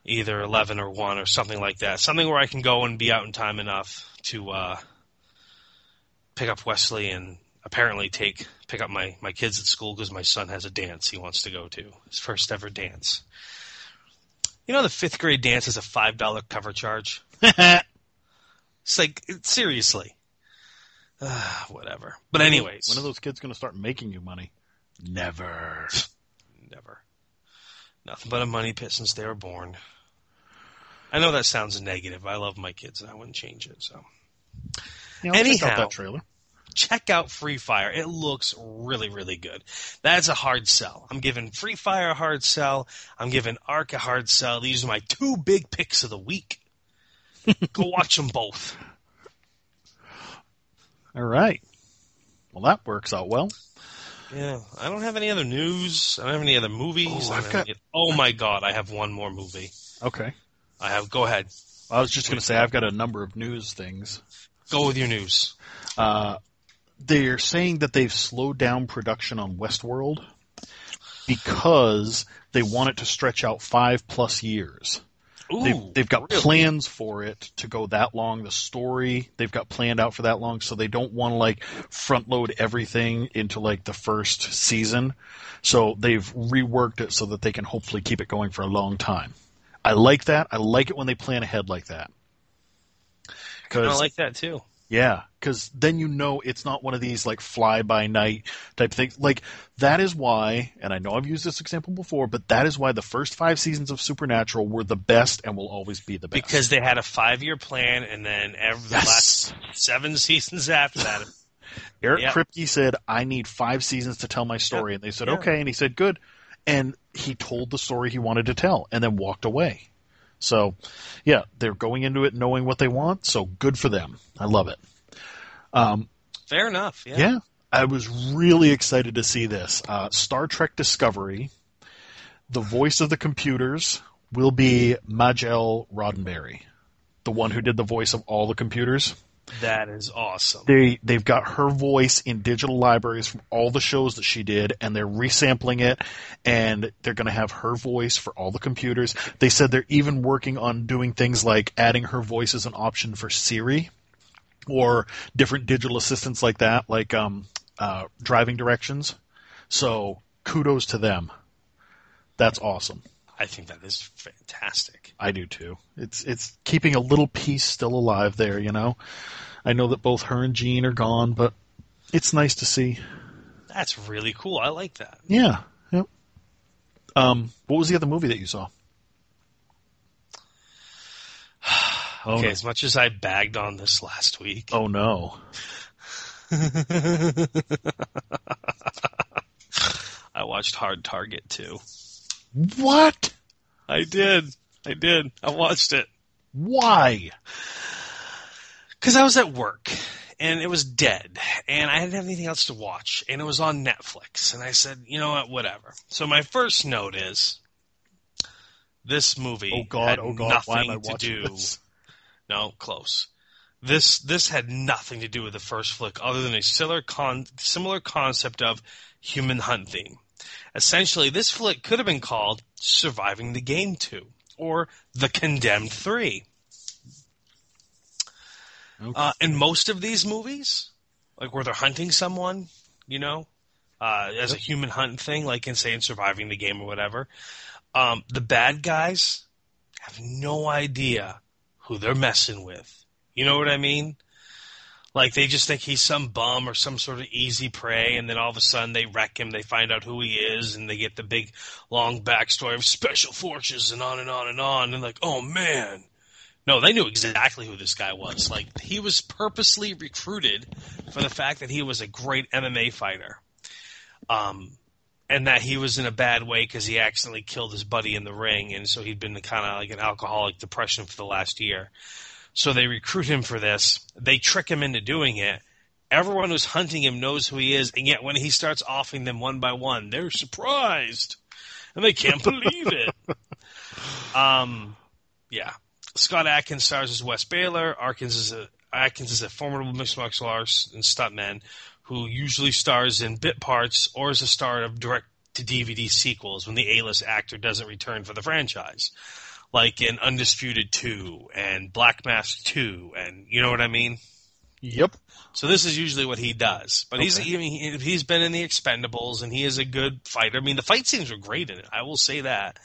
either eleven or one or something like that. Something where I can go and be out in time enough to uh, pick up Wesley and apparently take pick up my my kids at school because my son has a dance he wants to go to his first ever dance. You know, the fifth grade dance is a five dollar cover charge. It's like seriously. Ah, whatever. But anyways, when are those kids going to start making you money? Never. never. Nothing but a money pit since they were born. I know that sounds negative. I love my kids and I wouldn't change it. So Yeah, I'll check out Anyhow. that trailer. Check out Free Fire. It looks really, really good. That's a hard sell. I'm giving Free Fire a hard sell. I'm giving ARQ a hard sell. These are my two big picks of the week. Go watch them both. All right. Well, that works out well. Yeah, I don't have any other news. I don't have any other movies. Oh, I don't I've got- any- oh my god, I have one more movie. Okay. I have. Go ahead. I was just going to say I've got a number of news things. Go with your news. Uh, they're saying that they've slowed down production on Westworld because they want it to stretch out five plus years. Ooh, They've, they've got really? plans for it to go that long. The story they've got planned out for that long, so they don't want to like front load everything into like the first season. So they've reworked it so that they can hopefully keep it going for a long time. I like that. I like it when they plan ahead like that. I like that too. Yeah, because then you know it's not one of these like fly by night type things. Like that is why, and I know I've used this example before, but that is why the first five seasons of Supernatural were the best and will always be the best. Because they had a five-year plan, and then every the Yes. last seven seasons after that. Eric Yeah. Kripke said, "I need five seasons to tell my story," and they said. "Okay," and he said, "Good," and he told the story he wanted to tell, and then walked away. So, yeah, they're going into it knowing what they want. So good for them. I love it. Um, Fair enough. Yeah. Yeah, I was really excited to see this. Uh, Star Trek Discovery. The voice of the computers will be Majel Roddenberry, the one who did the voice of all the computers. That is awesome. They they've got her voice in digital libraries from all the shows that she did, and they're resampling it, and they're going to have her voice for all the computers. They said they're even working on doing things like adding her voice as an option for Siri, or different digital assistants like that, like um, uh, driving directions. So kudos to them. That's awesome. I think that is fantastic. I do too. It's it's keeping a little piece still alive there, you know. I know that both her and Jean are gone, but it's nice to see. That's really cool. I like that. Yeah. Yep. Um, what was the other movie that you saw? Oh, okay, no. as much as I bagged on this last week, oh no. I watched Hard Target too. What? I did. I did. I watched it Why? because I was at work and it was dead, and I didn't have anything else to watch, and it was on Netflix, and I said, you know what, whatever. So my first note is, this movie Oh God! had Oh God! nothing Why am I to do. this? No, close. This this had nothing to do with the first flick, other than a similar con- similar concept of human hunting. Essentially, this flick could have been called "Surviving the Game 2" or "The Condemned 3." Okay. Uh, in most of these movies, like where they're hunting someone, you know, uh, as a human hunt thing, like in say in Surviving the Game or whatever, um, the bad guys have no idea who they're messing with. You know what I mean? Like they just think he's some bum or some sort of easy prey, and then all of a sudden they wreck him. They find out who he is, and they get the big long backstory of special forces and on and on and on. And like, oh man, no, they knew exactly who this guy was. Like he was purposely recruited for the fact that he was a great MMA fighter, um, and that he was in a bad way because he accidentally killed his buddy in the ring, and so he'd been kind of like an alcoholic depression for the last year. So they recruit him for this. They trick him into doing it. Everyone who's hunting him knows who he is, and yet when he starts offing them one by one, they're surprised and they can't believe it. Um, yeah. Scott Adkins stars as Wes Baylor. Adkins is a Adkins is a formidable mixed martial arts and stuntman who usually stars in bit parts or is a star of direct to DVD sequels when the A-list actor doesn't return for the franchise, like in Undisputed Two and Black Mask Two, and you know what I mean. Yep. So this is usually what he does. But he's Okay. I mean, he- he's been in the Expendables and he is a good fighter. I mean, the fight scenes were great in it. I will say that.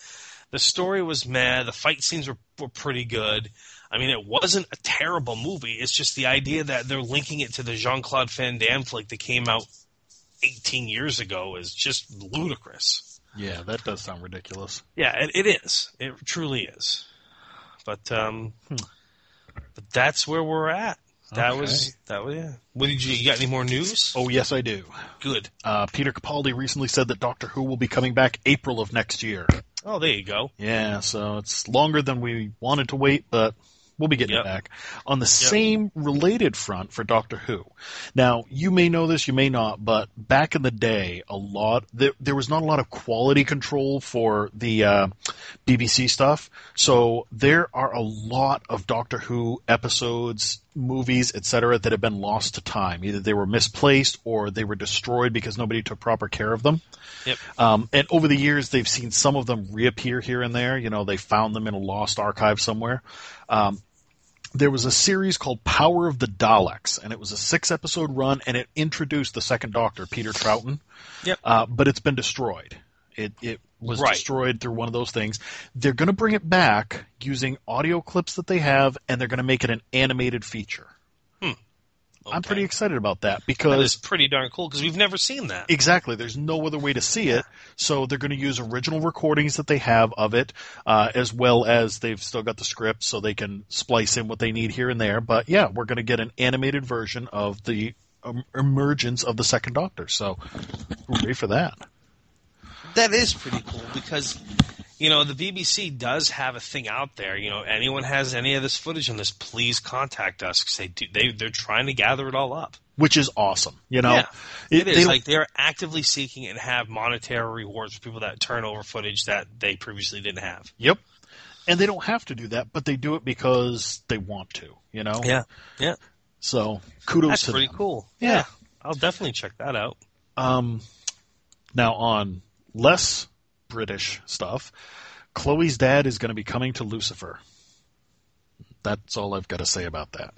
The story was meh. The fight scenes were, were pretty good. I mean, it wasn't a terrible movie. It's just the idea that they're linking it to the Jean Claude Van Damme flick that came out 18 years ago is just ludicrous. Yeah, that does sound ridiculous. Yeah, it, it is. It truly is. But um, but that's where we're at. That Okay. was that was yeah. What did you, you got? Any more news? Oh, yes, I do. good. Uh, Peter Capaldi recently said that Doctor Who will be coming back April of next year. Oh, there you go. Yeah, so it's longer than we wanted to wait, but we'll be getting Yep. it back. On the same related front for Doctor Who. Now, you may know this, you may not, but back in the day, a lot there, there was not a lot of quality control for the uh, BBC stuff. So there are a lot of Doctor Who episodes, movies, etc., that have been lost to time. Either they were misplaced or they were destroyed because nobody took proper care of them. Yep. Um, and over the years, they've seen some of them reappear here and there. You know, they found them in a lost archive somewhere. Um, there was a series called Power of the Daleks, and it was a six episode run, and it introduced the second Doctor, Peter Troughton. Yep. Uh, but it's been destroyed. It it was Right. destroyed through one of those things. They're going to bring it back using audio clips that they have, and they're going to make it an animated feature. I'm pretty excited about that That because is pretty darn cool because we've never seen that. Exactly. There's no other way to see it. So they're going to use original recordings that they have of it, uh, as well as they've still got the script so they can splice in what they need here and there. But yeah, we're going to get an animated version of the um, emergence of the Second Doctor. So hooray for that. That is pretty cool because, you know, the BBC does have a thing out there. You know, anyone has any of this footage on this, please contact us because they do, they they're trying to gather it all up. Which is awesome. You know, yeah, it they, like they're actively seeking and have monetary rewards for people that turn over footage that they previously didn't have. Yep. And they don't have to do that, but they do it because they want to, you know? Yeah, yeah, So kudos that's to pretty them. cool. Yeah. I'll definitely check that out. Um, now on less British stuff, Chloe's dad is going to be coming to Lucifer. That's all I've got to say about that.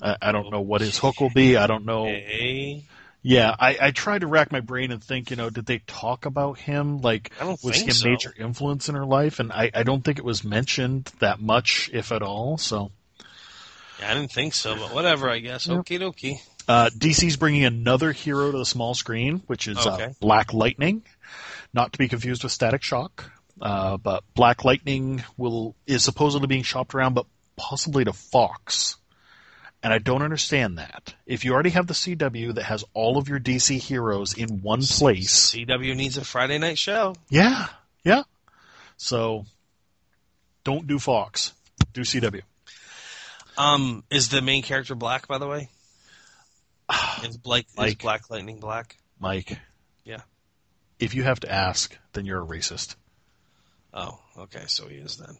I, I don't know what his hook will be. I don't know. Hey, Yeah, I, I tried to rack my brain and think, you know, did they talk about him? Like, was he a so. major influence in her life? And I, I don't think it was mentioned that much, if at all. So, yeah, I didn't think so, but whatever. I guess. Yep. Okie dokie. Uh, DC's bringing another hero to the small screen, which is uh, Black Lightning, not to be confused with Static Shock. Uh, but Black Lightning will is supposedly being shopped around, but possibly to Fox. And I don't understand that. If you already have the CW that has all of your DC heroes in one place, CW needs a Friday night show. yeah, yeah. So don't do Fox, do CW. Um, is the main character black, by the way? Is Blake is Black Lightning black? Mike. If you have to ask, then you're a racist. Oh, okay, so he is then.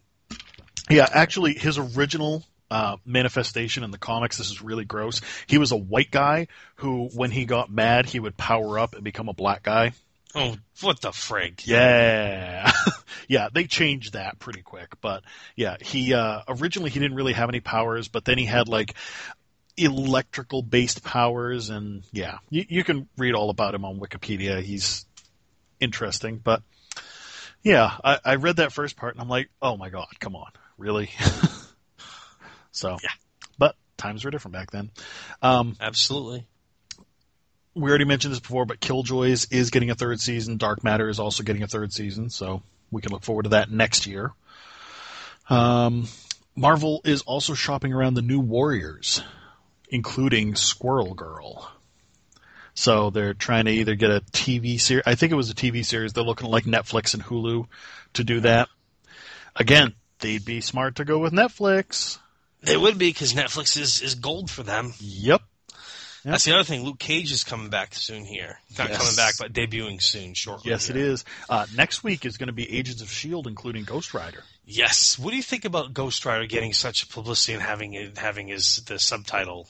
Yeah, actually, his original uh, manifestation in the comics, this is really gross. He was a white guy who, when he got mad, he would power up and become a black guy. Oh, what the frig? Yeah, yeah, they changed that pretty quick. But yeah, he uh, originally he didn't really have any powers, but then he had like electrical based powers, and yeah, you, you can read all about him on Wikipedia. He's interesting, but yeah, I, I read that first part and I'm like, oh my god, come on, really? so Yeah. but times were different back then. Um, Absolutely. we already mentioned this before, but Killjoys is getting a third season. Dark Matter is also getting a third season, so we can look forward to that next year. Um, Marvel is also shopping around the new Warriors, including Squirrel Girl. So they're trying to either get a TV series. I think it was a TV series. They're looking like Netflix and Hulu to do that. Again, they'd be smart to go with Netflix. They would be because Netflix is, is gold for them. Yep. That's the other thing. Luke Cage is coming back soon here. Not Yes. coming back, but debuting soon, shortly. Yes, it here. is. Uh, next week is going to be Agents of S.H.I.E.L.D., including Ghost Rider. Yes. What do you think about Ghost Rider getting such publicity and having it, having his the subtitle?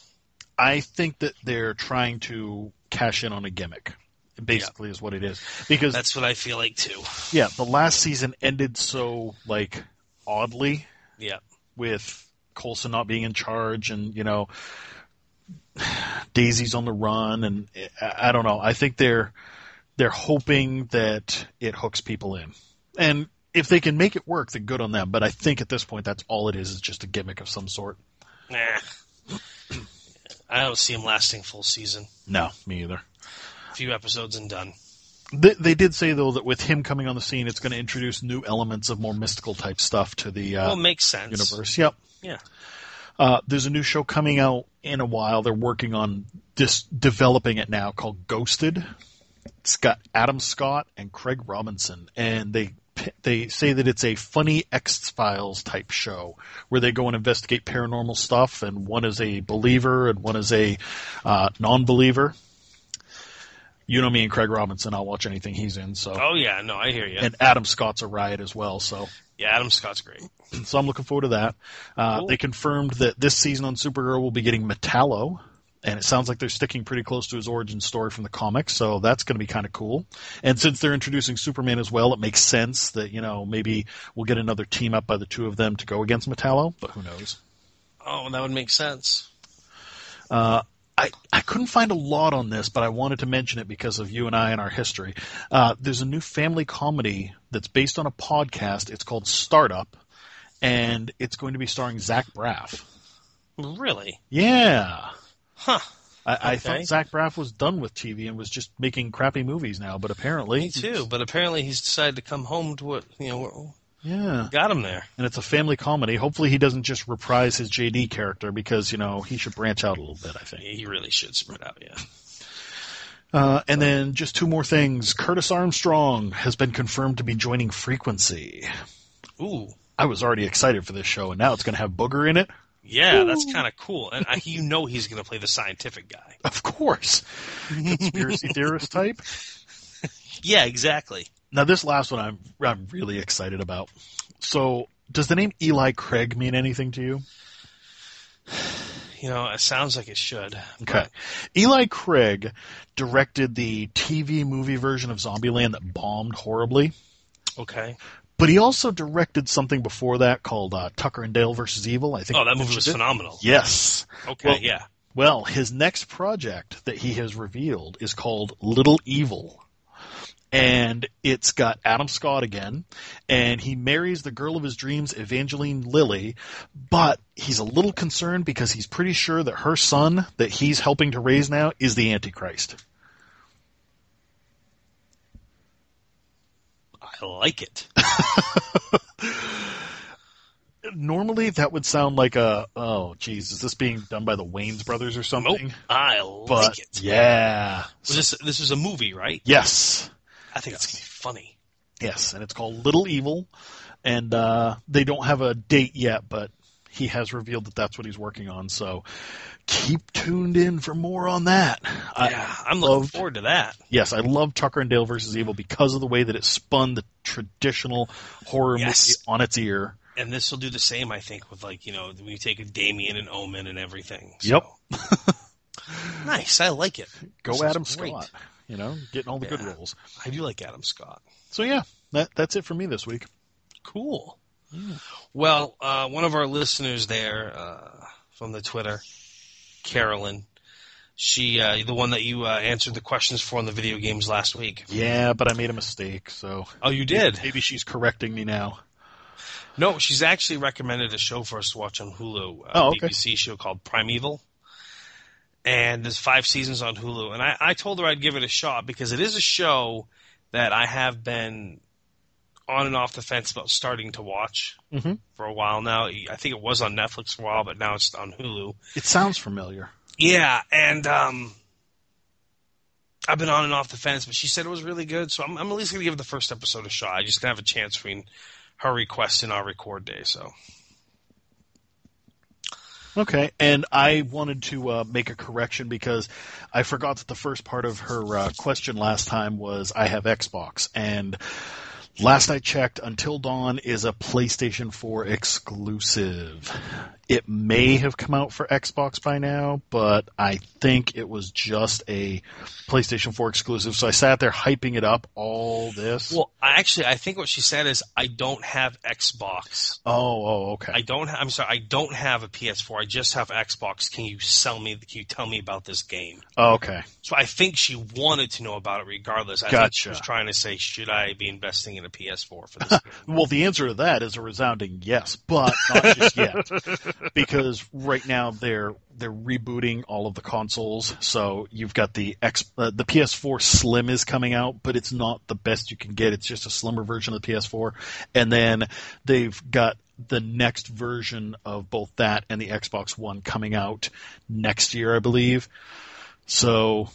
I think that they're trying to cash in on a gimmick. Basically, is what it is. Because That's what I feel like too. yeah, the last season ended so like oddly Yeah. with Coulson not being in charge, and you know Daisy's on the run, and I, I don't know. I think they're they're hoping that it hooks people in, and if they can make it work, then good on them. But I think at this point, that's all it is, is just a gimmick of some sort. Nah. I don't see him lasting full season. No, me either. A few episodes and done. They, they did say though that with him coming on the scene, it's going to introduce new elements of more mystical type stuff to the uh, well, makes sense. universe. Yep. Yeah. Uh, there's a new show coming out in a while. They're working on this, developing it now called Ghosted. It's got Adam Scott and Craig Robinson, and they they say that it's a funny X Files type show where they go and investigate paranormal stuff, and one is a believer and one is a uh, non-believer. You know me and Craig Robinson. I'll watch anything he's in. So, Oh yeah, no, I hear you. and Adam Scott's a riot as well. So, yeah, Adam Scott's great. so I'm looking forward to that. Uh, Cool. They confirmed that this season on Supergirl will be getting Metallo, and it sounds like they're sticking pretty close to his origin story from the comics, so that's going to be kind of cool. And since they're introducing Superman as well, it makes sense that you know maybe we'll get another team up by the two of them to go against Metallo, but who knows? Oh, that would make sense. Uh, I, I couldn't find a lot on this, but I wanted to mention it because of you and I and our history. Uh, there's a new family comedy that's based on a podcast. It's called Startup, and it's going to be starring Zach Braff. Really? Yeah. Huh. I, I Okay. thought Zach Braff was done with TV and was just making crappy movies now, but apparently, Me too. But apparently he's decided to come home to what you know. Yeah, Got him there. and it's a family comedy. Hopefully, he doesn't just reprise his JD character because you know he should branch out a little bit. I think. He really should spread out. Yeah. Uh, and then just two more things. Curtis Armstrong has been confirmed to be joining Frequency. Ooh. I was already excited for this show, and now it's going to have Booger in it. Yeah, that's kind of cool. And I, you know he's going to play the scientific guy. Of course, conspiracy theorist type. Yeah, exactly. Now, this last one I'm I'm really excited about. So, does the name Eli Craig mean anything to you? You know, it sounds like it should. Okay. Eli Craig directed the TV movie version of Zombieland that bombed horribly, Okay. But he also directed something before that called uh, Tucker and Dale versus Evil. I think. Oh, that movie was it. phenomenal. Yes. Okay, Well- yeah. Well, his next project that he has revealed is called Little Evil. And it's got Adam Scott again, and he marries the girl of his dreams, Evangeline Lilly, but he's a little concerned because he's pretty sure that her son that he's helping to raise now is the Antichrist. I like it. Normally, that would sound like a, oh, geez, is this being done by the Wayans brothers or Nope. something? I like But, it. yeah. Was this this was a movie, right? Yes. I think it's gonna be funny. Yes, and it's called Little Evil, and uh, they don't have a date yet, but he has revealed that that's what he's working on. So keep tuned in for more on that. I- yeah, I'm looking forward to that. yes, I love Tucker and Dale versus Evil because of the way that it spun the traditional horror Yes. movie on its ear. And this will do the same, I think, with like you know when you take a Damien and Omen and everything. Yep. Nice. I like it. Go This is Adam great. Scott. You know, getting all the good roles. I do like Adam Scott. So yeah, that that's it for me this week. Cool. Well, uh, one of our listeners there uh, from the Twitter, Carolyn, she uh, the one that you uh, answered the questions for on the video games last week. Yeah, but I made a mistake, so Oh, you did? maybe she's correcting me now. No, she's actually recommended a show for us to watch on Hulu. A Oh, okay. BBC show called Primeval. And there's five seasons on Hulu. And I, I told her I'd give it a shot because it is a show that I have been on and off the fence about starting to watch Mhm. for a while now. I think it was on Netflix for a while, but now it's on Hulu. It sounds familiar. Yeah, and um, I've been on and off the fence, but she said it was really good, so I'm, I'm at least gonna give the first episode a shot. I just didn't have a chance between her request and our record day, so Okay, and I wanted to uh, make a correction because I forgot that the first part of her uh, question last time was I have Xbox, and last I checked, Until Dawn is a PlayStation 4 exclusive. It may have come out for Xbox by now, but I think it was just a PlayStation 4 exclusive. So I sat there hyping it up all this. Well, actually, I think what she said is, I don't have Xbox. oh, oh, okay. I don't. Ha- I'm sorry, I don't have a PS4. I just have Xbox. Can you sell me? Can you tell me about this game? oh, okay. So I think she wanted to know about it regardless. I think she Gotcha. was trying to say, should I be investing in a PS4 for this. well, the answer to that is a resounding yes, but not just yet, because right now they're they're rebooting all of the consoles. So you've got the X, uh, the PS4 Slim is coming out, but it's not the best you can get. It's just a slimmer version of the PS4, and then they've got the next version of both that and the Xbox One coming out next year, I believe. So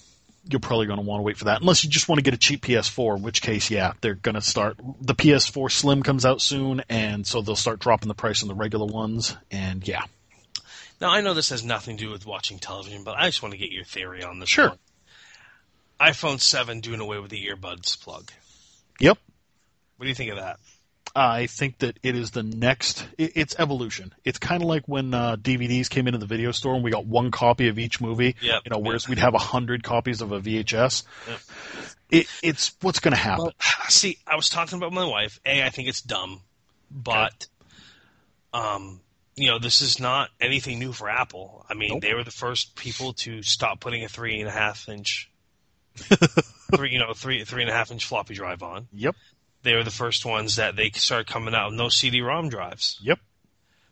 you're probably going to want to wait for that, unless you just want to get a cheap PS4. In which case, yeah, they're going to start. The PS4 Slim comes out soon, and so they'll start dropping the price on the regular ones. And yeah. Now I know this has nothing to do with watching television, but I just want to get your theory on this. Sure. One. iPhone seven doing away with the earbuds plug. Yep. What do you think of that? I think that it is the next. It, it's evolution. It's kind of like when uh, DVDs came into the video store and we got one copy of each movie. Yep. You know, whereas Yep. we'd have a hundred copies of a VHS. Yep. It, it's what's going to happen. Well, see, I was talking about my wife. A, I think it's dumb, but, um, you know, this is not anything new for Apple. I mean, Nope. they were the first people to stop putting a three and a half inch, three, you know, three three and a half inch floppy drive on. yep. They were the first ones that they started coming out with no CD-ROM drives. Yep.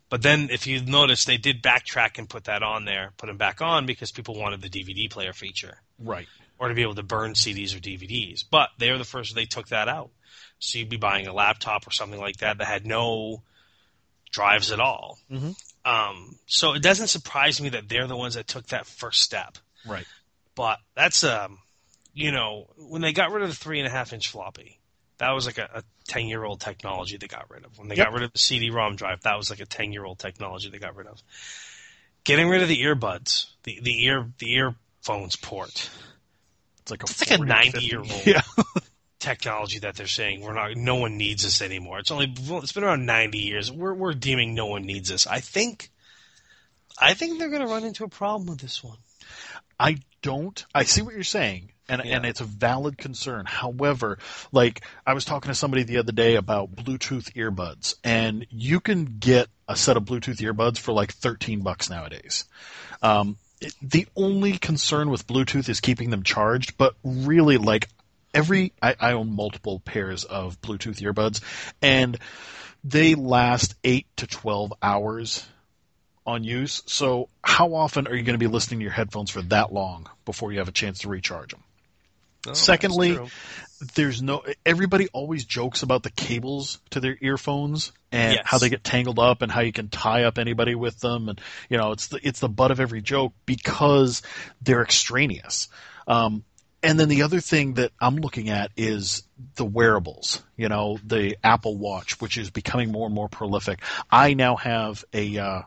But then, if you notice, they did backtrack and put that on there, put them back on because people wanted the DVD player feature Right. or to be able to burn CDs or DVDs. But they were the first they took that out. So you'd be buying a laptop or something like that that had no drives at all. Mhm. Um, so it doesn't surprise me that they're the ones that took that first step. Right. But that's um, you know, when they got rid of the three and a half inch floppy, that was like a, a ten year old technology they got rid of. When they Yep. got rid of the CD-ROM drive, that was like a ten year old technology they got rid of. Getting rid of the earbuds, the the ear the earphones port It's like a It's like a 90 year old Yeah. technology that they're saying we're not no one needs this anymore. It's only it's been around 90 years. We're we're deeming no one needs this. I think I think they're going to run into a problem with this one. I don't. I see what you're saying, and Yeah. and it's a valid concern. However, like I was talking to somebody the other day about Bluetooth earbuds, and you can get a set of Bluetooth earbuds for like 13 bucks nowadays. Um, it, the only concern with Bluetooth is keeping them charged, but really, like every I, I own multiple pairs of Bluetooth earbuds, and they last eight to 12 hours on use. So how often are you going to be listening to your headphones for that long before you have a chance to recharge them? Oh, Secondly. There's no everybody always jokes about the cables to their earphones and Yes. how they get tangled up and how you can tie up anybody with them and you know it's the it's the butt of every joke because they're extraneous. Um, and then the other thing that I'm looking at is the wearables. You know, the Apple Watch, which is becoming more and more prolific. I now have a uh,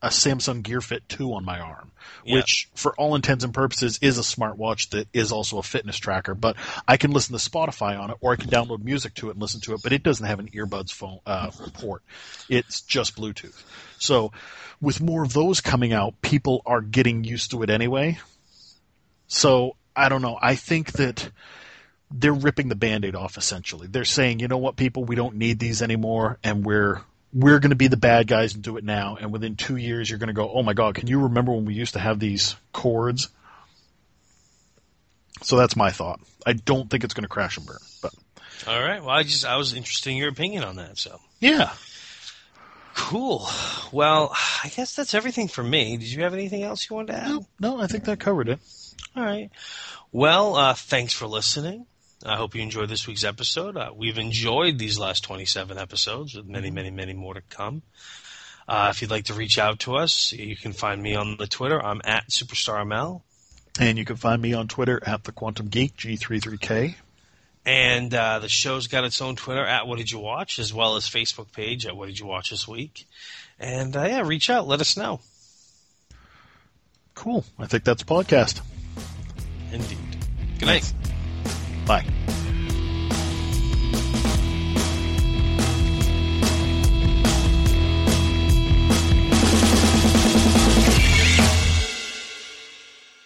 a Samsung Gear Fit 2 on my arm, Yeah. which for all intents and purposes is a smartwatch that is also a fitness tracker, but I can listen to Spotify on it or I can download music to it and listen to it, but it doesn't have an earbuds phone, uh, port. It's just Bluetooth. So with more of those coming out, people are getting used to it anyway. So I don't know. I think that they're ripping the band-aid off essentially. They're saying, you know what, people, we don't need these anymore and we're we're going to be the bad guys and do it now. And within two years, you're going to go, oh my God, can you remember when we used to have these cords? So that's my thought. I don't think it's going to crash and burn, but All right. Well, I just I was interested in your opinion on that. So yeah. cool. Well, I guess that's everything for me. Did you have anything else you wanted to add? No, no, I think that covered it. All right. Well, uh, thanks for listening. I hope you enjoyed this week's episode. Uh, we've enjoyed these last 27 episodes with many, many, many more to come. Uh, if you'd like to reach out to us, you can find me on the Twitter. I'm at SuperstarML. And you can find me on Twitter at the Quantum Geek G33K. And uh, the show's got its own Twitter at What Did You Watch, as well as Facebook page at What Did You Watch This Week. And uh, yeah, reach out, let us know. Cool. I think that's a podcast. Indeed. Good night. Bye.